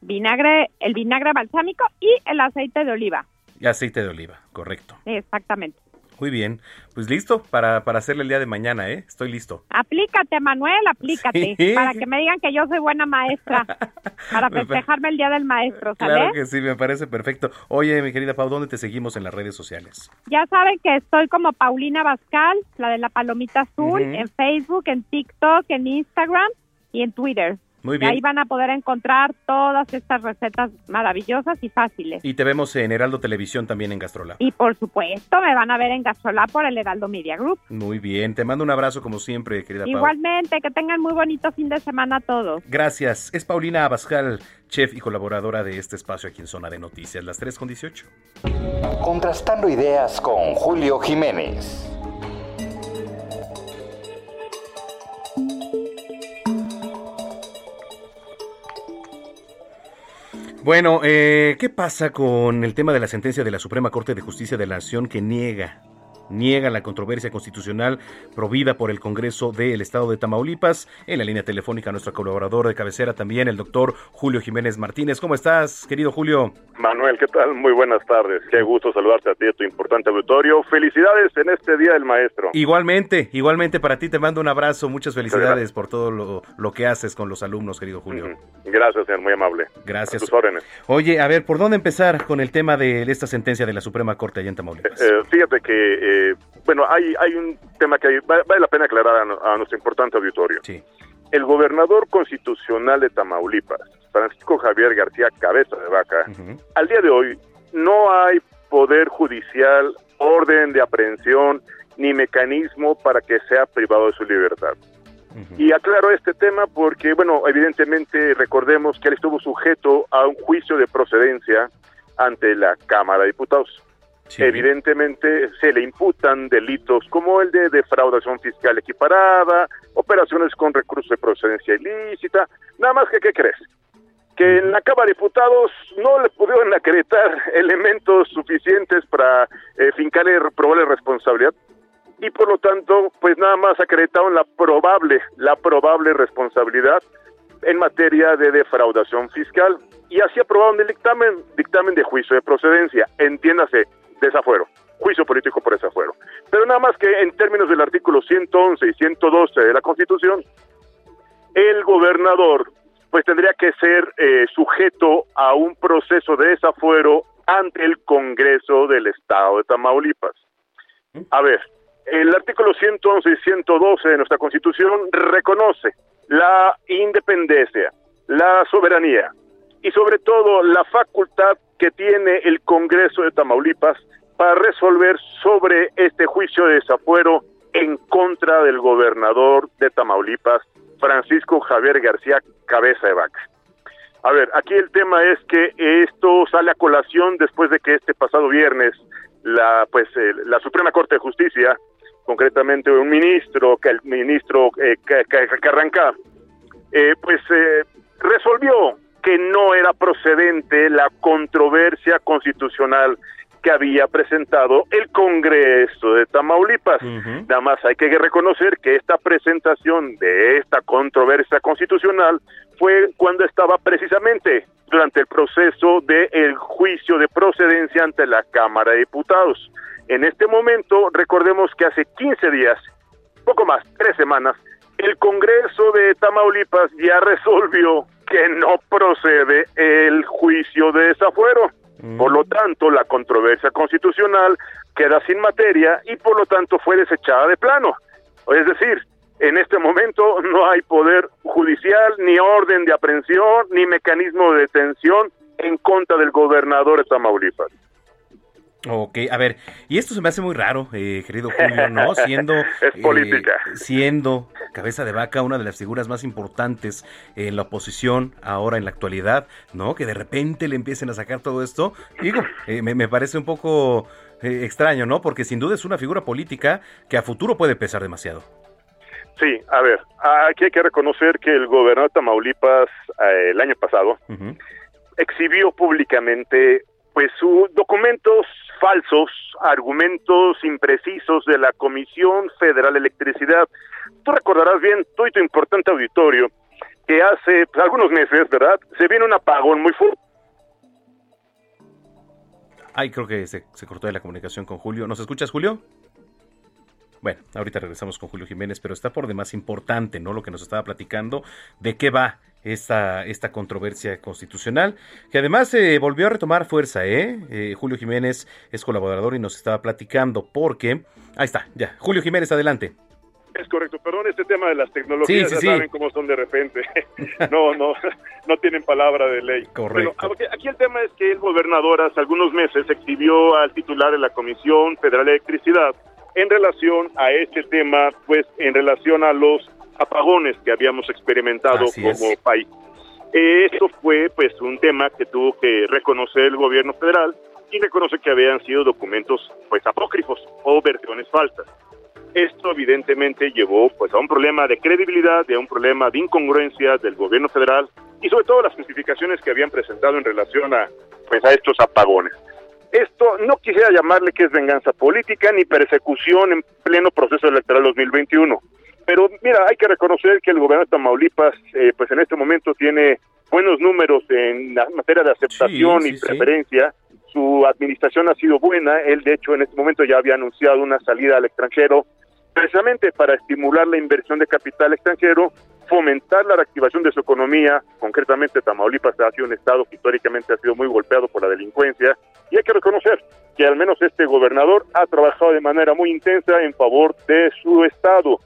Vinagre, el vinagre balsámico y el aceite de oliva. Y aceite de oliva, correcto. Exactamente. Muy bien. Pues listo para, para hacerle el día de mañana, ¿eh? Estoy listo. Aplícate, Manuel, aplícate, Sí. para que me digan que yo soy buena maestra, para Me pa- festejarme el Día del Maestro, ¿sale? Claro que sí, me parece perfecto. Oye, mi querida Pau, ¿dónde te seguimos en las redes sociales? Ya saben que estoy como Paulina Bascal, la de la palomita azul, en Facebook, en TikTok, en Instagram y en Twitter. Muy Y bien. ahí van a poder encontrar todas estas recetas maravillosas y fáciles. Y te vemos en Heraldo Televisión también en Gastrolab. Y por supuesto me van a ver en Gastrolab por el Heraldo Media Group. Muy bien, te mando un abrazo como siempre, querida Pau. Igualmente, que tengan muy bonito fin de semana todos. Gracias. Es Paulina Abascal, chef y colaboradora de este espacio aquí en Zona de Noticias, las 3 con 18. Contrastando ideas con Julio Jiménez. Bueno, eh, ¿qué pasa con el tema de la sentencia de la Suprema Corte de Justicia de la Nación que niega niega la controversia constitucional provida por el Congreso del Estado de Tamaulipas. En la línea telefónica, nuestro colaborador de cabecera también, el doctor Julio Jiménez Martínez. ¿Cómo estás, querido Julio? Manuel, ¿qué tal? Muy buenas tardes. Qué gusto saludarte a ti a tu importante auditorio. Felicidades en este Día del Maestro. Igualmente, igualmente para ti te mando un abrazo. Muchas felicidades por todo lo, lo que haces con los alumnos, querido Julio. Gracias, señor, muy amable. Gracias. A tus órdenes. Oye, a ver, ¿por dónde empezar con el tema de esta sentencia de la Suprema Corte allá en Tamaulipas? Eh, fíjate que, eh, bueno, hay, hay un tema que hay- vale la pena aclarar a, nuestro importante auditorio. Sí. El gobernador constitucional de Tamaulipas Francisco Javier García Cabeza de Vaca, al día de hoy no hay poder judicial, orden de aprehensión ni mecanismo para que sea privado de su libertad. Y aclaro este tema porque, bueno, evidentemente recordemos que él estuvo sujeto a un juicio de procedencia ante la Cámara de Diputados. Evidentemente se le imputan delitos como el de defraudación fiscal equiparada, operaciones con recursos de procedencia ilícita, nada más que, ¿qué crees? Que en la Cámara de Diputados no le pudieron acreditar elementos suficientes para eh, fincarle probable responsabilidad y por lo tanto, pues nada más acreditaron la probable, la probable responsabilidad en materia de defraudación fiscal. Y así aprobaron el dictamen, dictamen de juicio de procedencia, entiéndase, desafuero, juicio político por desafuero. Pero nada más que en términos del artículo 111 y 112 de la Constitución, el gobernador pues tendría que ser eh, sujeto a un proceso de desafuero ante el Congreso del Estado de Tamaulipas. A ver, el artículo 111 y 112 de nuestra Constitución reconoce la independencia, la soberanía y sobre todo la facultad que tiene el Congreso de Tamaulipas para resolver sobre este juicio de desafuero en contra del gobernador de Tamaulipas, Francisco Javier García Cabeza de Vaca. A ver, aquí el tema es que esto sale a colación después de que este pasado viernes la pues la Suprema Corte de Justicia concretamente un ministro, que el ministro eh, Carranca, eh, pues eh, resolvió que no era procedente la controversia constitucional que había presentado el Congreso de Tamaulipas. Nada más hay que reconocer que esta presentación de esta controversia constitucional fue cuando estaba precisamente durante el proceso del juicio de procedencia ante la Cámara de Diputados. En este momento, recordemos que hace 15 días, poco más, tres semanas, el Congreso de Tamaulipas ya resolvió que no procede el juicio de desafuero. Por lo tanto, la controversia constitucional queda sin materia y por lo tanto fue desechada de plano. Es decir, en este momento no hay poder judicial, ni orden de aprehensión, ni mecanismo de detención en contra del gobernador de Tamaulipas. Ok, a ver, y esto se me hace muy raro, eh, querido Julio, ¿no? Siendo, es política. Eh, siendo cabeza de vaca una de las figuras más importantes en la oposición ahora en la actualidad, ¿no? Que de repente le empiecen a sacar todo esto. Digo, eh, me, parece un poco extraño, ¿no? Porque sin duda es una figura política que a futuro puede pesar demasiado. Sí, a ver, aquí hay que reconocer que el gobernador de Tamaulipas el año pasado exhibió públicamente pues sus documentos falsos, argumentos imprecisos de la Comisión Federal de Electricidad. Tú recordarás bien, tú y tu importante auditorio, que hace pues, algunos meses, ¿verdad? Se viene un apagón muy fuerte. Ay, creo que se cortó la comunicación con Julio. ¿Nos escuchas, Julio? Bueno, ahorita regresamos con Julio Jiménez, pero está por demás importante, ¿no? Lo que nos estaba platicando, de qué va esta, esta controversia constitucional, que además eh, volvió a retomar fuerza, ¿eh? ¿eh? Julio Jiménez es colaborador y nos estaba platicando porque... Ahí está, ya. Julio Jiménez, adelante. Es correcto, perdón, este tema de las tecnologías, ya saben cómo son de repente. no, no, no tienen palabra de ley. Correcto. aquí el tema es que el gobernador hace algunos meses exhibió al titular de la Comisión Federal de Electricidad en relación a este tema, pues en relación a los apagones que habíamos experimentado como país. Esto fue pues un tema que tuvo que reconocer el gobierno federal y reconoce que habían sido documentos pues apócrifos o versiones falsas. Esto evidentemente llevó pues a un problema de credibilidad, de un problema de incongruencia del gobierno federal y sobre todo las justificaciones que habían presentado en relación a pues a estos apagones. Esto no quisiera llamarle que es venganza política ni persecución en pleno proceso electoral 2021. Pero mira, hay que reconocer que el gobierno de Tamaulipas, eh, pues en este momento tiene buenos números en la materia de aceptación y preferencia. Su administración ha sido buena. Él, de hecho, en este momento ya había anunciado una salida al extranjero, precisamente para estimular la inversión de capital extranjero fomentar la reactivación de su economía, concretamente Tamaulipas ha sido un estado que históricamente ha sido muy golpeado por la delincuencia, y hay que reconocer que al menos este gobernador ha trabajado de manera muy intensa en favor de su estado.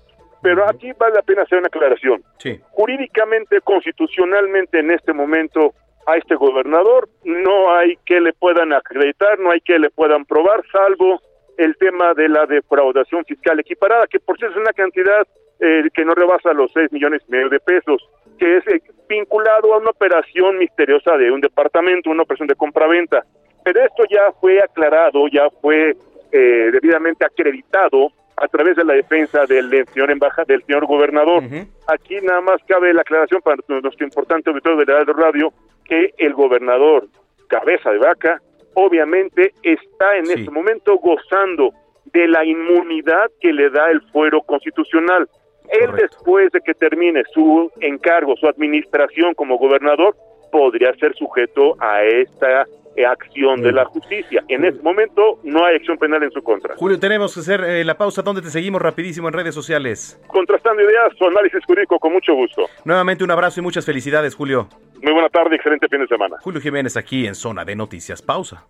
Pero aquí vale la pena hacer una aclaración. Sí. Jurídicamente, constitucionalmente, en este momento, a este gobernador no hay que le puedan acreditar, no hay que le puedan probar, salvo el tema de la defraudación fiscal equiparada, que por cierto es una cantidad eh, que no rebasa los 6 millones y medio de pesos, que es eh, vinculado a una operación misteriosa de un departamento, una operación de compraventa. Pero esto ya fue aclarado, ya fue eh, debidamente acreditado a través de la defensa del señor embajador, del señor gobernador. Aquí nada más cabe la aclaración para nuestro importante auditorio de la radio que el gobernador cabeza de vaca obviamente está en este momento gozando de la inmunidad que le da el fuero constitucional. Él después de que termine su encargo, su administración como gobernador, podría ser sujeto a esta eh, acción de la justicia. En este momento no hay acción penal en su contra. Julio, tenemos que hacer eh, la pausa. ¿Dónde te seguimos rapidísimo en redes sociales? Contrastando ideas, su análisis jurídico con mucho gusto. Nuevamente un abrazo y muchas felicidades, Julio. Muy buena tarde, excelente fin de semana. Julio Jiménez aquí en Zona de Noticias. Pausa.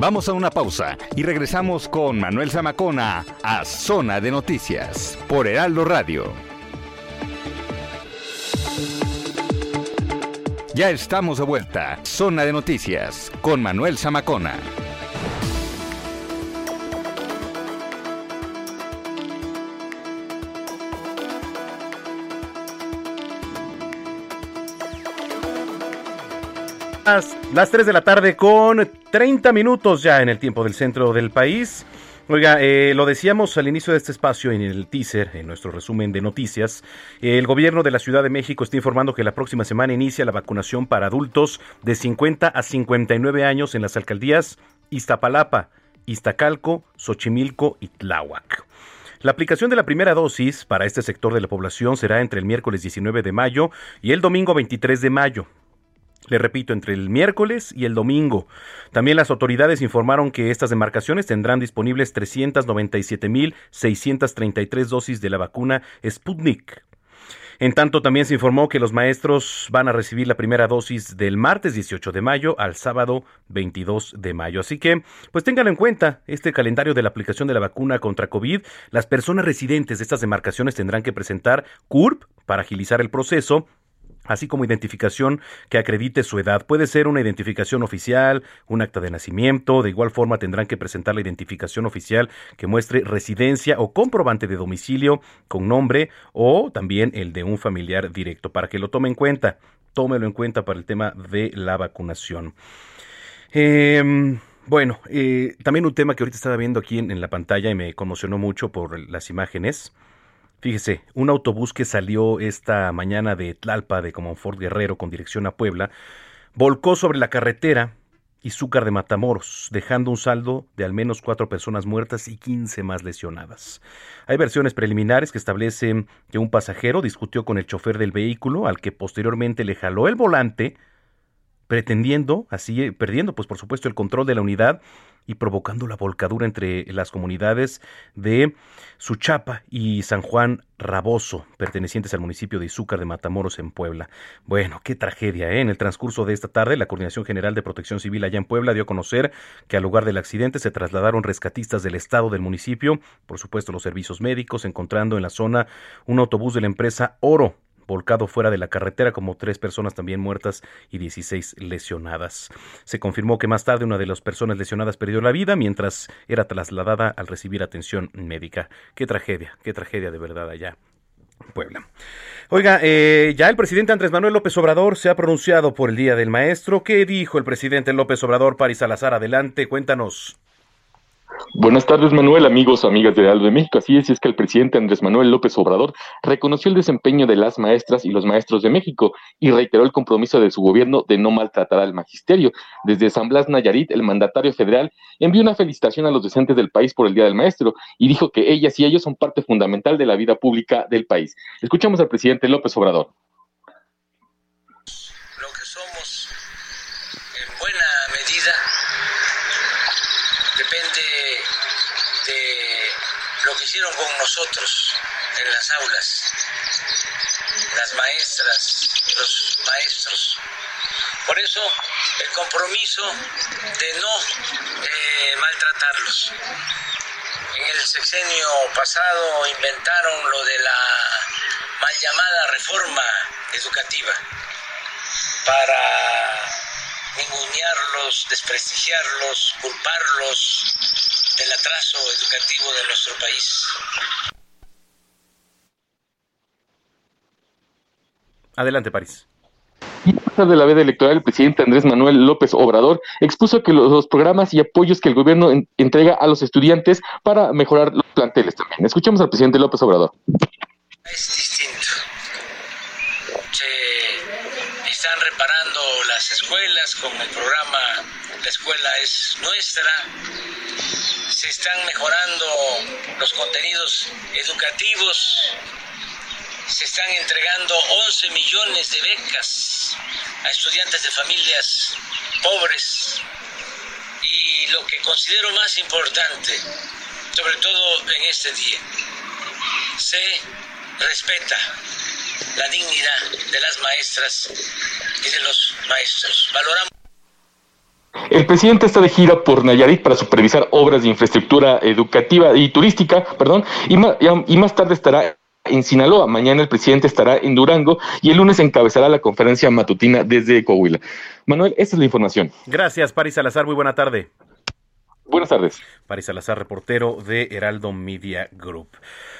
Vamos a una pausa y regresamos con Manuel Zamacona a Zona de Noticias por Heraldo Radio. Ya estamos de vuelta. Zona de Noticias con Manuel Zamacona. Las, las 3 de la tarde con 30 minutos ya en el tiempo del centro del país. Oiga, eh, lo decíamos al inicio de este espacio en el teaser, en nuestro resumen de noticias. El gobierno de la Ciudad de México está informando que la próxima semana inicia la vacunación para adultos de 50 a 59 años en las alcaldías Iztapalapa, Iztacalco, Xochimilco y Tláhuac. La aplicación de la primera dosis para este sector de la población será entre el miércoles 19 de mayo y el domingo 23 de mayo. Le repito, entre el miércoles y el domingo. También las autoridades informaron que estas demarcaciones tendrán disponibles 397.633 dosis de la vacuna Sputnik. En tanto, también se informó que los maestros van a recibir la primera dosis del martes 18 de mayo al sábado 22 de mayo. Así que, pues tengan en cuenta este calendario de la aplicación de la vacuna contra COVID. Las personas residentes de estas demarcaciones tendrán que presentar CURP para agilizar el proceso así como identificación que acredite su edad. Puede ser una identificación oficial, un acta de nacimiento, de igual forma tendrán que presentar la identificación oficial que muestre residencia o comprobante de domicilio con nombre o también el de un familiar directo para que lo tome en cuenta. Tómelo en cuenta para el tema de la vacunación. Em, bueno, eh, también un tema que ahorita estaba viendo aquí en la pantalla y me conmocionó mucho por las imágenes. Fíjese, un autobús que salió esta mañana de Tlalpa, de Comonfort Guerrero, con dirección a Puebla, volcó sobre la carretera Izúcar de Matamoros, dejando un saldo de al menos cuatro personas muertas y 15 más lesionadas. Hay versiones preliminares que establecen que un pasajero discutió con el chofer del vehículo, al que posteriormente le jaló el volante, pretendiendo, así, perdiendo, pues por supuesto, el control de la unidad y provocando la volcadura entre las comunidades de Suchapa y San Juan Raboso, pertenecientes al municipio de Izúcar de Matamoros en Puebla. Bueno, qué tragedia, ¿eh? En el transcurso de esta tarde, la Coordinación General de Protección Civil allá en Puebla dio a conocer que al lugar del accidente se trasladaron rescatistas del estado del municipio, por supuesto los servicios médicos, encontrando en la zona un autobús de la empresa Oro, volcado fuera de la carretera, como tres personas también muertas y 16 lesionadas. Se confirmó que más tarde una de las personas lesionadas perdió la vida mientras era trasladada al recibir atención médica. Qué tragedia, qué tragedia de verdad allá. Puebla. Oiga, eh, ya el presidente Andrés Manuel López Obrador se ha pronunciado por el Día del Maestro. ¿Qué dijo el presidente López Obrador? Paris Salazar, adelante, cuéntanos. Buenas tardes, Manuel, amigos, amigas de Aldo de México. Así es, es que el presidente Andrés Manuel López Obrador reconoció el desempeño de las maestras y los maestros de México y reiteró el compromiso de su gobierno de no maltratar al magisterio. Desde San Blas Nayarit, el mandatario federal envió una felicitación a los docentes del país por el Día del Maestro y dijo que ellas y ellos son parte fundamental de la vida pública del país. Escuchamos al presidente López Obrador. Lo que somos, en buena medida, depende de lo que hicieron con nosotros en las aulas, las maestras, los maestros. Por eso el compromiso de no eh, maltratarlos, En el sexenio pasado inventaron lo de la mal llamada reforma educativa para ningunearlos, desprestigiarlos, culparlos del atraso educativo de nuestro país. Adelante, París. Y de la veda electoral, el presidente Andrés Manuel López Obrador expuso que los, programas y apoyos que el gobierno entrega a los estudiantes para mejorar los planteles también. Escuchamos al presidente López Obrador. Es distinto. Se están reparando las escuelas con el programa La escuela es nuestra. Se están mejorando los contenidos educativos se están entregando 11 millones de becas a estudiantes de familias pobres y lo que considero más importante, sobre todo en este día, se respeta la dignidad de las maestras y de los maestros. El presidente está de gira por Nayarit para supervisar obras de infraestructura educativa y turística, perdón, y más, y más tarde estará en Sinaloa. Mañana el presidente estará en Durango y el lunes encabezará la conferencia matutina desde Coahuila. Manuel, esta es la información. Gracias, Paris Salazar. Muy buena tarde. Buenas tardes. Paris Salazar, reportero de Heraldo Media Group.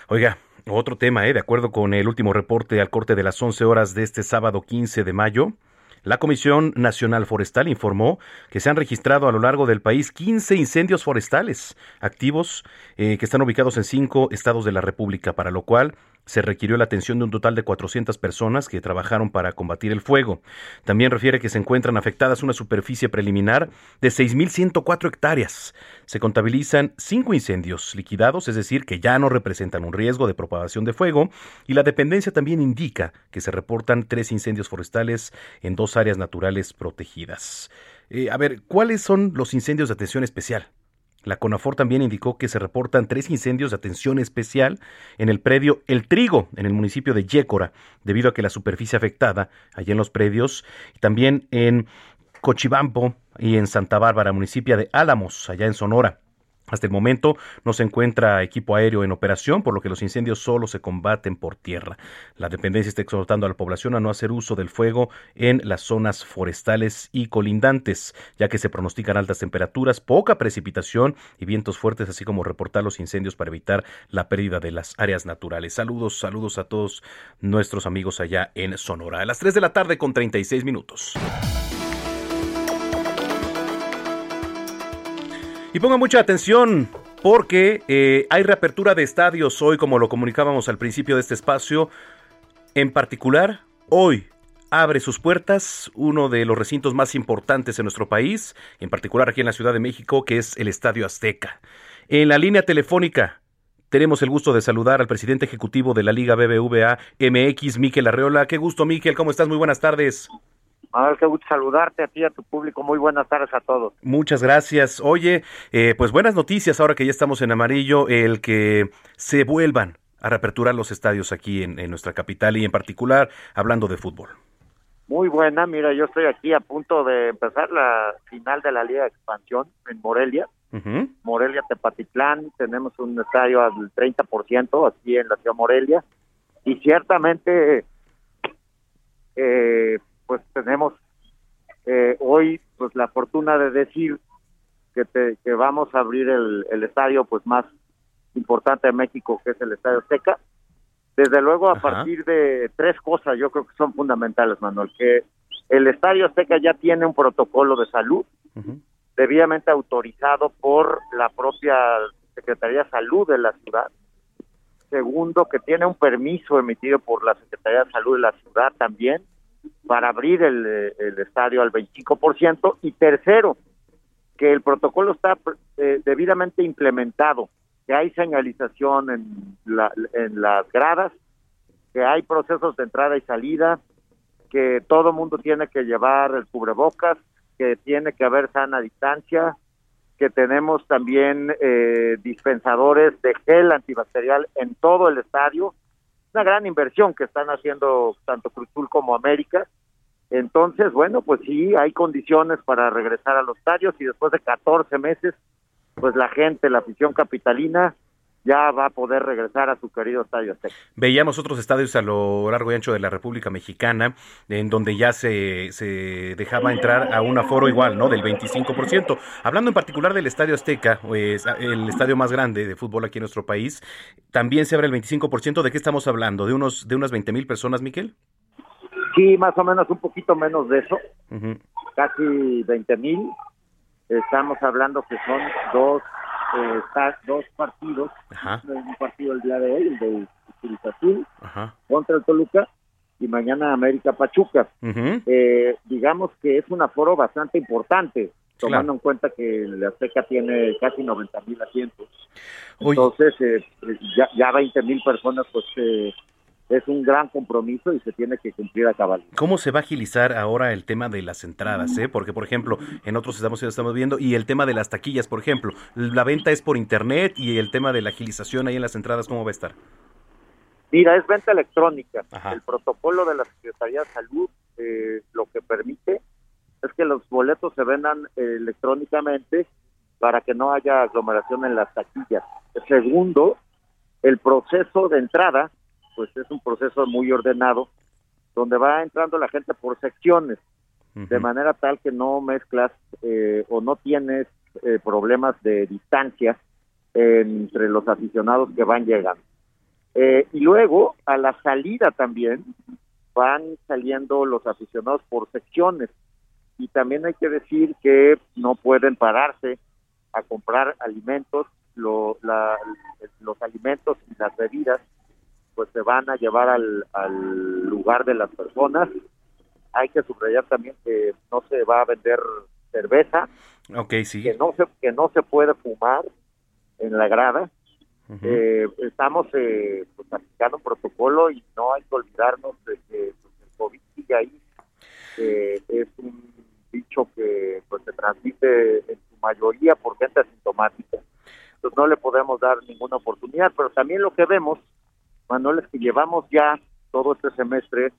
Oiga, otro tema, ¿eh? de acuerdo con el último reporte al corte de las 11 horas de este sábado 15 de mayo. La Comisión Nacional Forestal informó que se han registrado a lo largo del país 15 incendios forestales activos eh, que están ubicados en cinco estados de la República, para lo cual se requirió la atención de un total de 400 personas que trabajaron para combatir el fuego. También refiere que se encuentran afectadas una superficie preliminar de 6.104 hectáreas. Se contabilizan cinco incendios liquidados, es decir, que ya no representan un riesgo de propagación de fuego, y la dependencia también indica que se reportan tres incendios forestales en dos áreas naturales protegidas. Eh, a ver, ¿cuáles son los incendios de atención especial? La CONAFOR también indicó que se reportan tres incendios de atención especial en el predio El Trigo, en el municipio de Yécora, debido a que la superficie afectada allí en los predios, y también en Cochibampo y en Santa Bárbara, municipio de Álamos, allá en Sonora. Hasta el momento no se encuentra equipo aéreo en operación, por lo que los incendios solo se combaten por tierra. La dependencia está exhortando a la población a no hacer uso del fuego en las zonas forestales y colindantes, ya que se pronostican altas temperaturas, poca precipitación y vientos fuertes, así como reportar los incendios para evitar la pérdida de las áreas naturales. Saludos, saludos a todos nuestros amigos allá en Sonora. A las 3 de la tarde con 36 minutos. Y ponga mucha atención porque eh, hay reapertura de estadios hoy, como lo comunicábamos al principio de este espacio. En particular, hoy abre sus puertas uno de los recintos más importantes en nuestro país, en particular aquí en la Ciudad de México, que es el Estadio Azteca. En la línea telefónica tenemos el gusto de saludar al presidente ejecutivo de la Liga BBVA MX, Miquel Arreola. Qué gusto, Miquel, ¿cómo estás? Muy buenas tardes. Manuel, qué gusto saludarte a ti y a tu público. Muy buenas tardes a todos. Muchas gracias. Oye, eh, pues buenas noticias ahora que ya estamos en amarillo, el que se vuelvan a reaperturar los estadios aquí en, nuestra capital y en particular hablando de fútbol. Muy buena, mira, yo estoy aquí a punto de empezar la final de la Liga de Expansión en Morelia. Morelia Tepatitlán, tenemos un estadio al 30% aquí en la ciudad de Morelia y ciertamente eh, pues tenemos eh, hoy pues la fortuna de decir que, que vamos a abrir el, estadio pues más importante de México que es el Estadio Azteca. Desde luego a partir de tres cosas yo creo que son fundamentales, Manuel, que el Estadio Azteca ya tiene un protocolo de salud debidamente autorizado por la propia Secretaría de Salud de la ciudad. Segundo, que tiene un permiso emitido por la Secretaría de Salud de la ciudad también para abrir el, estadio al 25%. Y tercero, que el protocolo está eh, debidamente implementado, que hay señalización en, la, en las gradas, que hay procesos de entrada y salida, que todo mundo tiene que llevar el cubrebocas, que tiene que haber sana distancia, que tenemos también eh, dispensadores de gel antibacterial en todo el estadio, una gran inversión que están haciendo tanto Cruzul como América. Entonces, bueno, pues sí, hay condiciones para regresar a los estadios y después de 14 meses pues la gente, la afición capitalina, ya va a poder regresar a su querido Estadio Azteca. Veíamos otros estadios a lo largo y ancho de la República Mexicana, en donde ya se, se dejaba entrar a un aforo igual, ¿no? Del 25%. Hablando en particular del Estadio Azteca, pues, el estadio más grande de fútbol aquí en nuestro país, también se abre el 25%. ¿De qué estamos hablando? ¿De, unos, de unas 20 mil personas, Miquel? Sí, más o menos un poquito menos de eso, casi 20 mil. Estamos hablando que son dos eh, dos partidos, un partido el día de hoy, el de Azul contra el Toluca y mañana América Pachuca. eh, digamos que es un aforo bastante importante, tomando en cuenta que la Azteca tiene casi 90 mil asientos. Entonces, eh, ya, ya 20 mil personas, pues eh, es un gran compromiso y se tiene que cumplir a caballo. ¿Cómo se va a agilizar ahora el tema de las entradas? Eh? Porque, por ejemplo, en otros estamos, estamos viendo, y el tema de las taquillas, por ejemplo, la venta es por internet y el tema de la agilización ahí en las entradas, ¿cómo va a estar? Mira, es venta electrónica. El protocolo de la Secretaría de Salud eh, lo que permite es que los boletos se vendan eh, electrónicamente para que no haya aglomeración en las taquillas. Segundo, el proceso de entrada pues es un proceso muy ordenado donde va entrando la gente por secciones de manera tal que no mezclas eh, o no tienes eh, problemas de distancia entre los aficionados que van llegando. Eh, y luego a la salida también van saliendo los aficionados por secciones y también hay que decir que no pueden pararse a comprar alimentos, los alimentos y las bebidas pues se van a llevar al, al lugar de las personas. Hay que subrayar también que no se va a vender cerveza, okay, sí. que no se que no se puede fumar en la grada. eh, estamos eh, pues, aplicando un protocolo y no hay que olvidarnos de que pues, el COVID sigue ahí. Eh, es un bicho que pues se transmite en su mayoría por gente asintomática. Entonces no le podemos dar ninguna oportunidad, pero también lo que vemos Manuel, es que llevamos ya todo este semestre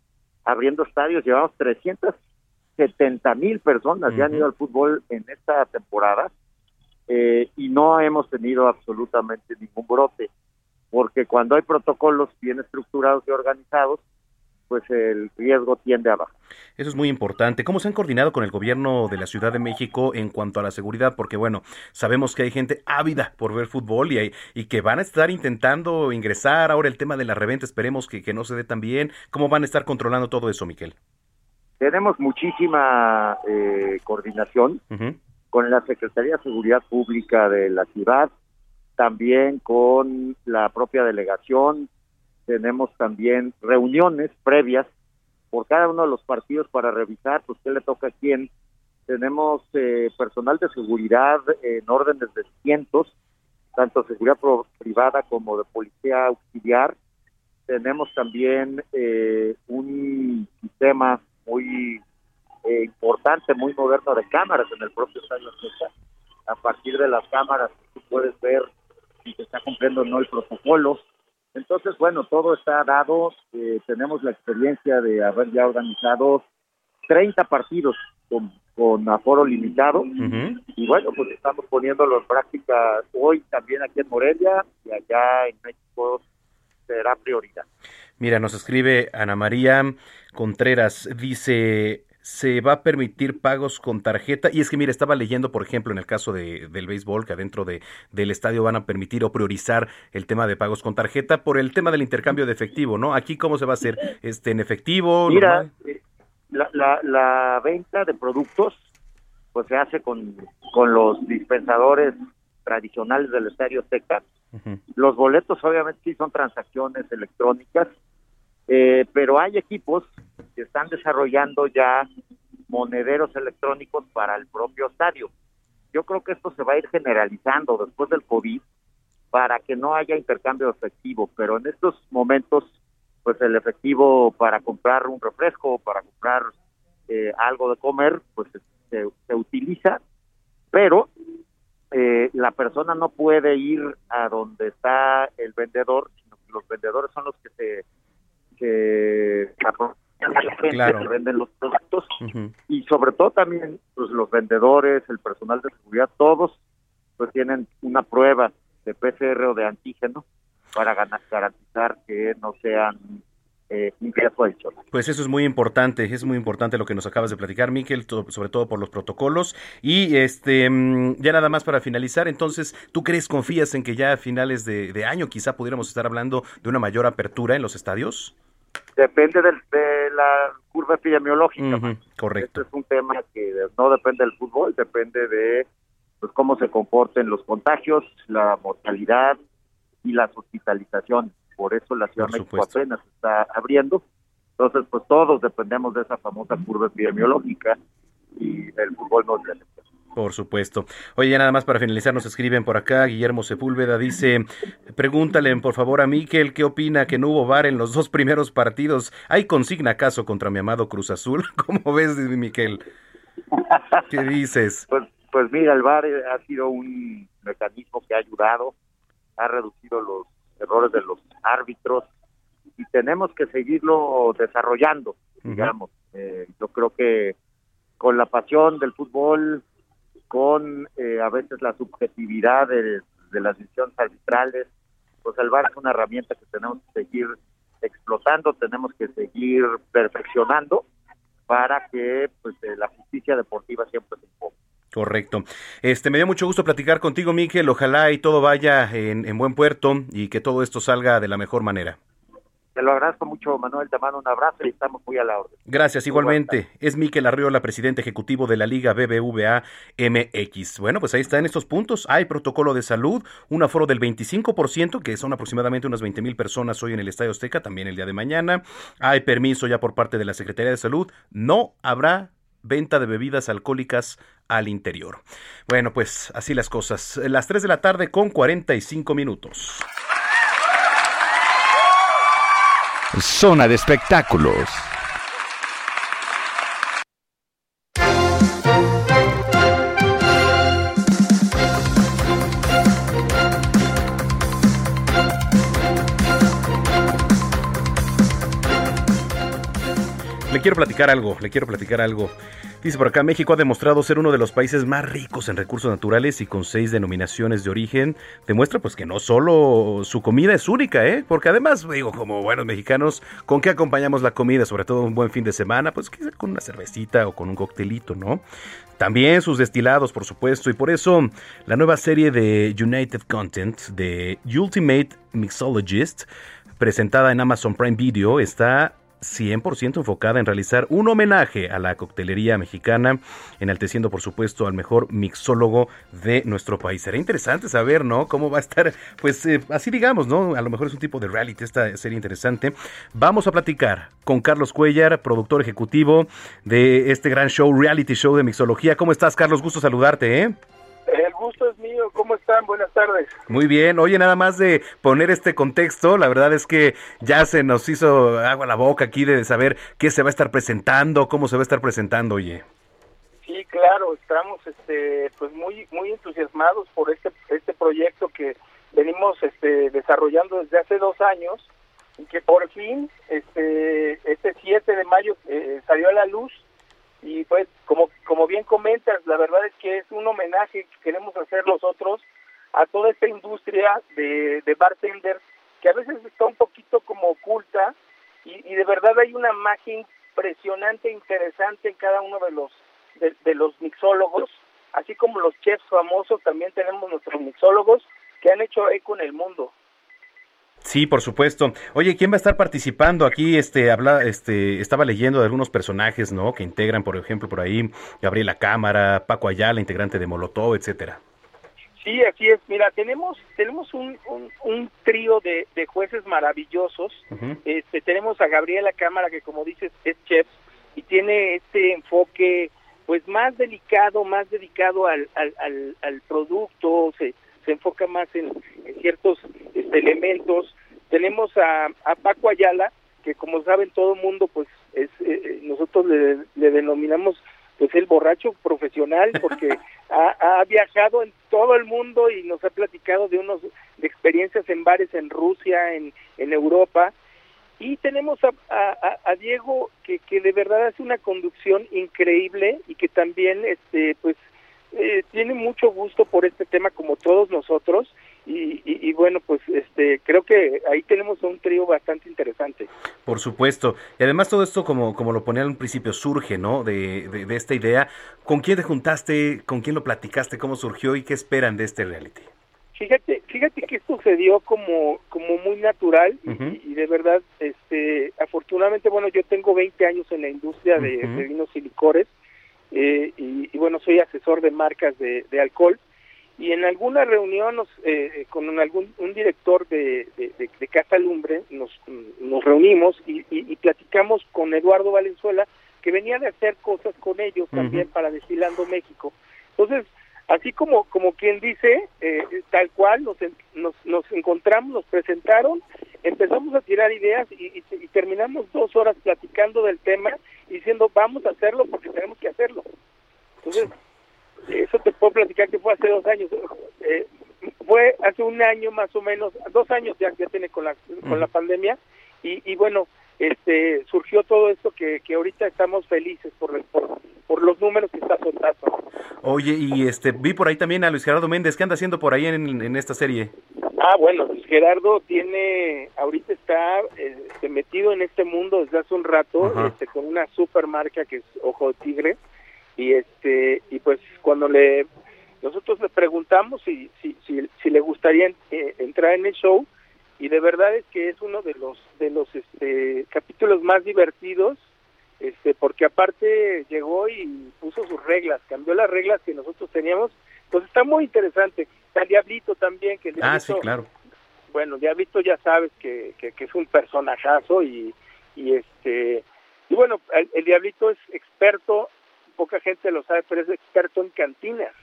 abriendo estadios, llevamos 370 mil personas que han ido al fútbol en esta temporada eh, y no hemos tenido absolutamente ningún brote, porque cuando hay protocolos bien estructurados y organizados, pues el riesgo tiende a bajar. Eso es muy importante. ¿Cómo se han coordinado con el gobierno de la Ciudad de México en cuanto a la seguridad? Porque bueno, sabemos que hay gente ávida por ver fútbol y, y que van a estar intentando ingresar. Ahora el tema de la reventa, esperemos que, que no se dé tan bien. ¿Cómo van a estar controlando todo eso, Miquel? Tenemos muchísima eh, coordinación con la Secretaría de Seguridad Pública de la ciudad, también con la propia delegación, tenemos también reuniones previas por cada uno de los partidos para revisar pues qué le toca a quién. Tenemos eh, personal de seguridad en órdenes de cientos, tanto seguridad privada como de policía auxiliar. Tenemos también eh, un sistema muy eh, importante, muy moderno de cámaras en el propio estadio A partir de las cámaras tú puedes ver si se está cumpliendo o no el protocolo. Entonces, bueno, todo está dado. Eh, tenemos la experiencia de haber ya organizado 30 partidos con, con aforo limitado. Y bueno, pues estamos poniéndolo en práctica hoy también aquí en Morelia y allá en México será prioridad. Mira, nos escribe Ana María Contreras, dice, se va a permitir pagos con tarjeta. Y es que, mira, estaba leyendo, por ejemplo, en el caso de, del béisbol, que adentro de, del estadio van a permitir o priorizar el tema de pagos con tarjeta por el tema del intercambio de efectivo, ¿no? Aquí, ¿cómo se va a hacer? este ¿En efectivo? Mira, eh, la, la, la, venta de productos, pues se hace con, con los dispensadores tradicionales del estadio Azteca. Los boletos, obviamente, sí son transacciones electrónicas eh, pero hay equipos que están desarrollando ya monederos electrónicos para el propio estadio. Yo creo que esto se va a ir generalizando después del COVID para que no haya intercambio efectivo, pero en estos momentos, pues el efectivo para comprar un refresco, para comprar eh, algo de comer, pues se, se utiliza, pero eh, la persona no puede ir a donde está el vendedor, sino que los vendedores son los que se que claro. venden los productos y sobre todo también pues, los vendedores, el personal de seguridad, todos pues tienen una prueba de PCR o de antígeno para garantizar que no sean eh, Pues eso es muy importante, es muy importante lo que nos acabas de platicar, Miquel, sobre todo por los protocolos. Y este mm, ya nada más para finalizar, entonces, ¿tú crees, confías en que ya a finales de, año quizá pudiéramos estar hablando de una mayor apertura en los estadios? Depende de la curva epidemiológica. correcto. Este es un tema que no depende del fútbol, depende de pues, cómo se comporten los contagios, la mortalidad y las hospitalizaciones por eso la Ciudad de México apenas está abriendo. Entonces, pues todos dependemos de esa famosa curva epidemiológica y el fútbol no es por supuesto. Oye, ya nada más para finalizar, nos escriben por acá. Guillermo Sepúlveda dice: Pregúntale por favor a Miquel qué opina que no hubo VAR en los dos primeros partidos. ¿Hay consigna acaso contra mi amado Cruz Azul? ¿Cómo ves, Miquel? ¿Qué dices? Pues, pues mira, el VAR ha sido un mecanismo que ha ayudado, ha reducido los errores de los árbitros y tenemos que seguirlo desarrollando, digamos. Eh, yo creo que con la pasión del fútbol, con eh, a veces la subjetividad de, las decisiones arbitrales, pues el VAR es una herramienta que tenemos que seguir explotando, tenemos que seguir perfeccionando para que pues eh, la justicia deportiva siempre se imponga. Correcto. Este, me dio mucho gusto platicar contigo, Miquel. Ojalá y todo vaya en, buen puerto y que todo esto salga de la mejor manera. Te lo agradezco mucho, Manuel. Te mando un abrazo y estamos muy a la orden. Gracias, igualmente. Es Miquel Arriola, presidente ejecutivo de la Liga BBVA MX. Bueno, pues ahí están estos puntos. Hay protocolo de salud, un aforo del 25%, que son aproximadamente unas 20 mil personas hoy en el Estadio Azteca, también el día de mañana. Hay permiso ya por parte de la Secretaría de Salud. No habrá venta de bebidas alcohólicas al interior. Bueno, pues así las cosas. Las 3 de la tarde con 45 minutos. Zona de espectáculos. Le quiero platicar algo, le quiero platicar algo. Dice por acá, México ha demostrado ser uno de los países más ricos en recursos naturales y con seis denominaciones de origen. Demuestra pues que no solo su comida es única, ¿eh? Porque además, digo, como buenos mexicanos, ¿con qué acompañamos la comida? Sobre todo un buen fin de semana, pues quizá con una cervecita o con un coctelito, ¿no? También sus destilados, por supuesto, y por eso la nueva serie de United Content de Ultimate Mixologist presentada en Amazon Prime Video está 100% enfocada en realizar un homenaje a la coctelería mexicana, enalteciendo por supuesto al mejor mixólogo de nuestro país. Será interesante saber, ¿no? Cómo va a estar, pues eh, así digamos, ¿no? A lo mejor es un tipo de reality esta serie interesante. Vamos a platicar con Carlos Cuellar, productor ejecutivo de este gran show, reality show de mixología. ¿Cómo estás, Carlos? Gusto saludarte, ¿eh? El gusto es mío. ¿Cómo están? Buenas tardes. Muy bien. Oye, nada más de poner este contexto, la verdad es que ya se nos hizo agua la boca aquí de saber qué se va a estar presentando, cómo se va a estar presentando, oye. Sí, claro, estamos este pues muy muy entusiasmados por este este proyecto que venimos este desarrollando desde hace dos años y que por fin este este 7 de mayo eh, salió a la luz y pues como como bien comentas la verdad es que es un homenaje que queremos hacer nosotros a toda esta industria de, de bartenders que a veces está un poquito como oculta y, de verdad hay una magia impresionante interesante en cada uno de los de, de los mixólogos así como los chefs famosos también tenemos nuestros mixólogos que han hecho eco en el mundo Sí, por supuesto. Oye, ¿quién va a estar participando aquí? Este, habla, este, estaba leyendo de algunos personajes, ¿no? Que integran, por ejemplo, por ahí Gabriela Cámara, Paco Ayala, integrante de Molotov, etcétera. Sí, así es. Mira, tenemos tenemos un, un, trío de, de, jueces maravillosos. Este, tenemos a Gabriela Cámara, que como dices es chef y tiene este enfoque, pues más delicado, más dedicado al, al, al, al producto. Se, se enfoca más en, ciertos este, elementos. Tenemos a, a, Paco Ayala, que como saben todo el mundo, pues es, eh, eh, nosotros le, denominamos pues el borracho profesional porque ha, viajado en todo el mundo y nos ha platicado de unos de experiencias en bares en Rusia, en, en Europa. Y tenemos a, a, a Diego que, que de verdad hace una conducción increíble y que también este pues eh, tiene mucho gusto por este tema como todos nosotros y, y, y, bueno pues este creo que ahí tenemos un trío bastante interesante. Por supuesto. Y además todo esto como como lo ponía al principio surge no de, de, de esta idea. Con quién te juntaste con quién lo platicaste cómo surgió y qué esperan de este reality fíjate fíjate que dio como como muy natural uh -huh. y, y, de verdad este afortunadamente bueno yo tengo 20 años en la industria de, uh -huh. de vinos y licores eh, y, y, bueno soy asesor de marcas de, de alcohol y en alguna reunión nos, eh, con algún un director de, de, de, Casa Lumbre nos, nos reunimos y, y, y, platicamos con Eduardo Valenzuela que venía de hacer cosas con ellos uh -huh. también para Desfilando México. Entonces, así como como quien dice, eh, tal cual, nos, nos, nos encontramos, nos presentaron, empezamos a tirar ideas y, y, y terminamos dos horas platicando del tema diciendo vamos a hacerlo porque tenemos que hacerlo. Entonces, eso te puedo platicar que fue hace dos años. Eh, fue hace un año más o menos, dos años ya, ya tiene con la, con la pandemia. Y, y bueno, este surgió todo esto que, que ahorita estamos felices por, por, por los números que está soltando. Oye, y este vi por ahí también a Luis Gerardo Méndez, ¿qué anda haciendo por ahí en, en esta serie? Ah, bueno, Luis Gerardo tiene, ahorita está este, metido en este mundo desde hace un rato, este, con una super marca que es Ojo de Tigre y este y pues cuando le nosotros le preguntamos si si si, si le gustaría eh, entrar en el show y de verdad es que es uno de los de los este capítulos más divertidos este porque aparte llegó y puso sus reglas cambió las reglas que nosotros teníamos. Pues está muy interesante. Está el diablito también que el diablito, ah sí claro. bueno diablito ya sabes que, que, que es un personajazo y y este y bueno el, el diablito es experto poca gente lo sabe, pero es experto en cantinas.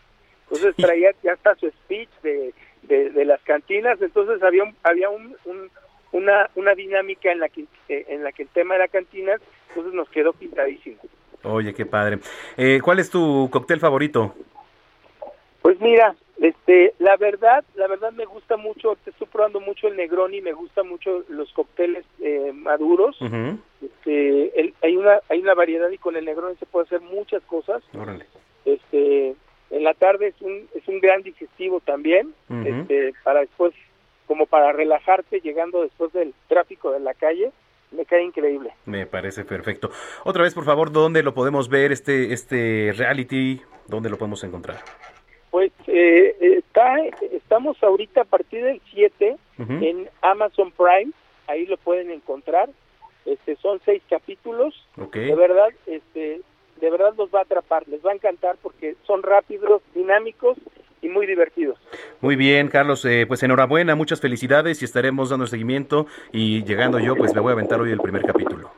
Entonces traía ya hasta su speech de, de, de las cantinas, entonces había un, había un, un, una, una dinámica en la que en la que el tema era cantinas, entonces nos quedó pintadísimo. Oye, qué padre. Eh, ¿Cuál es tu cóctel favorito? Pues mira, este, la verdad, la verdad me gusta mucho, te estoy probando mucho el Negroni, me gusta mucho los cócteles eh, maduros. Uh -huh. este, el, hay una hay una variedad y con el Negroni se puede hacer muchas cosas. Órale. Este, en la tarde es un es un gran digestivo también, uh -huh. este, para después como para relajarte llegando después del tráfico de la calle. Me cae increíble. Me parece perfecto. Otra vez, por favor, ¿dónde lo podemos ver este este reality? ¿Dónde lo podemos encontrar? Pues eh, está, estamos ahorita a partir del 7 uh -huh. en Amazon Prime, ahí lo pueden encontrar. Este son seis capítulos. Okay. De verdad, este de verdad los va a atrapar, les va a encantar porque son rápidos, dinámicos y muy divertidos. Muy bien, Carlos, eh, pues enhorabuena, muchas felicidades y estaremos dando seguimiento y llegando yo, pues me voy a aventar hoy el primer capítulo.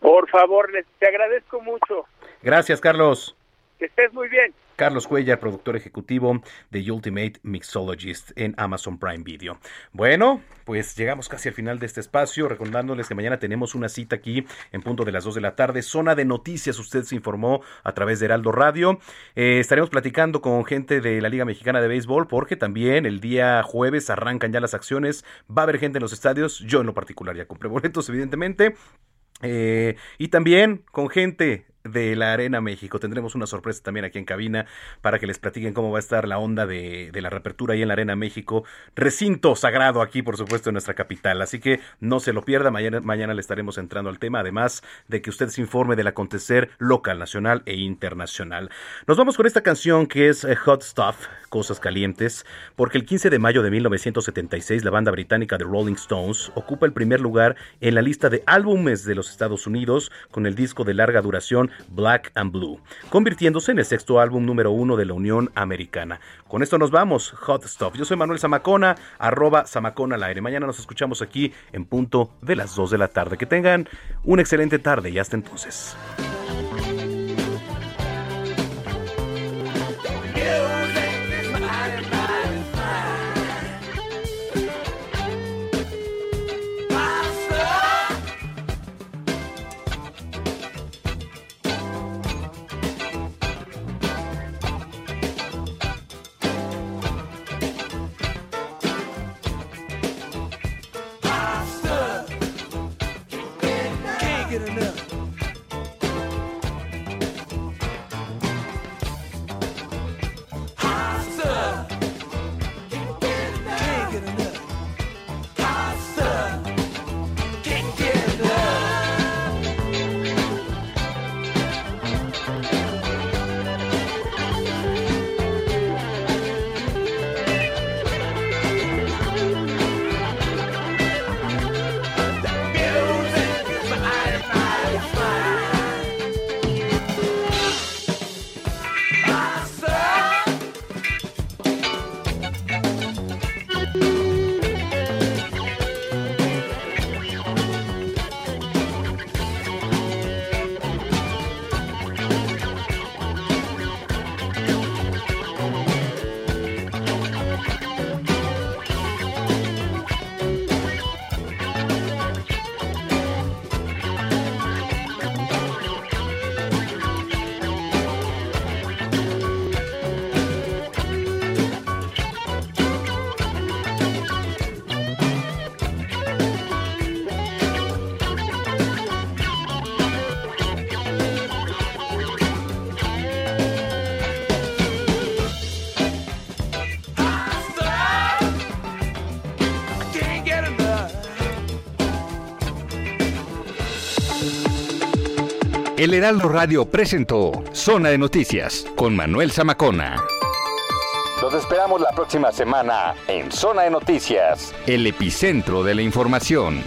Por favor, les te agradezco mucho. Gracias, Carlos. Que estés muy bien. Carlos Cuellar, productor ejecutivo de Ultimate Mixologist en Amazon Prime Video. Bueno, pues llegamos casi al final de este espacio, recordándoles que mañana tenemos una cita aquí en punto de las 2 de la tarde, zona de noticias, usted se informó a través de Heraldo Radio. Eh, estaremos platicando con gente de la Liga Mexicana de Béisbol porque también el día jueves arrancan ya las acciones, va a haber gente en los estadios, yo en lo particular ya compré boletos evidentemente. Eh, y también con gente de la Arena México. Tendremos una sorpresa también aquí en cabina para que les platiquen cómo va a estar la onda de, de, la reapertura ahí en la Arena México. Recinto sagrado aquí, por supuesto, en nuestra capital. Así que no se lo pierda. Mañana, mañana le estaremos entrando al tema, además de que usted se informe del acontecer local, nacional e internacional. Nos vamos con esta canción que es eh, Hot Stuff, Cosas Calientes, porque el 15 de mayo de 1976 la banda británica The Rolling Stones ocupa el primer lugar en la lista de álbumes de los Estados Unidos con el disco de larga duración Black and Blue, convirtiéndose en el sexto álbum número uno de la Unión Americana. Con esto nos vamos, Hot Stuff. Yo soy Manuel Zamacona, arroba Zamacona al aire. Mañana nos escuchamos aquí en punto de las 2 de la tarde. Que tengan una excelente tarde y hasta entonces. El Heraldo Radio presentó Zona de Noticias con Manuel Zamacona. Los esperamos la próxima semana en Zona de Noticias, el epicentro de la información.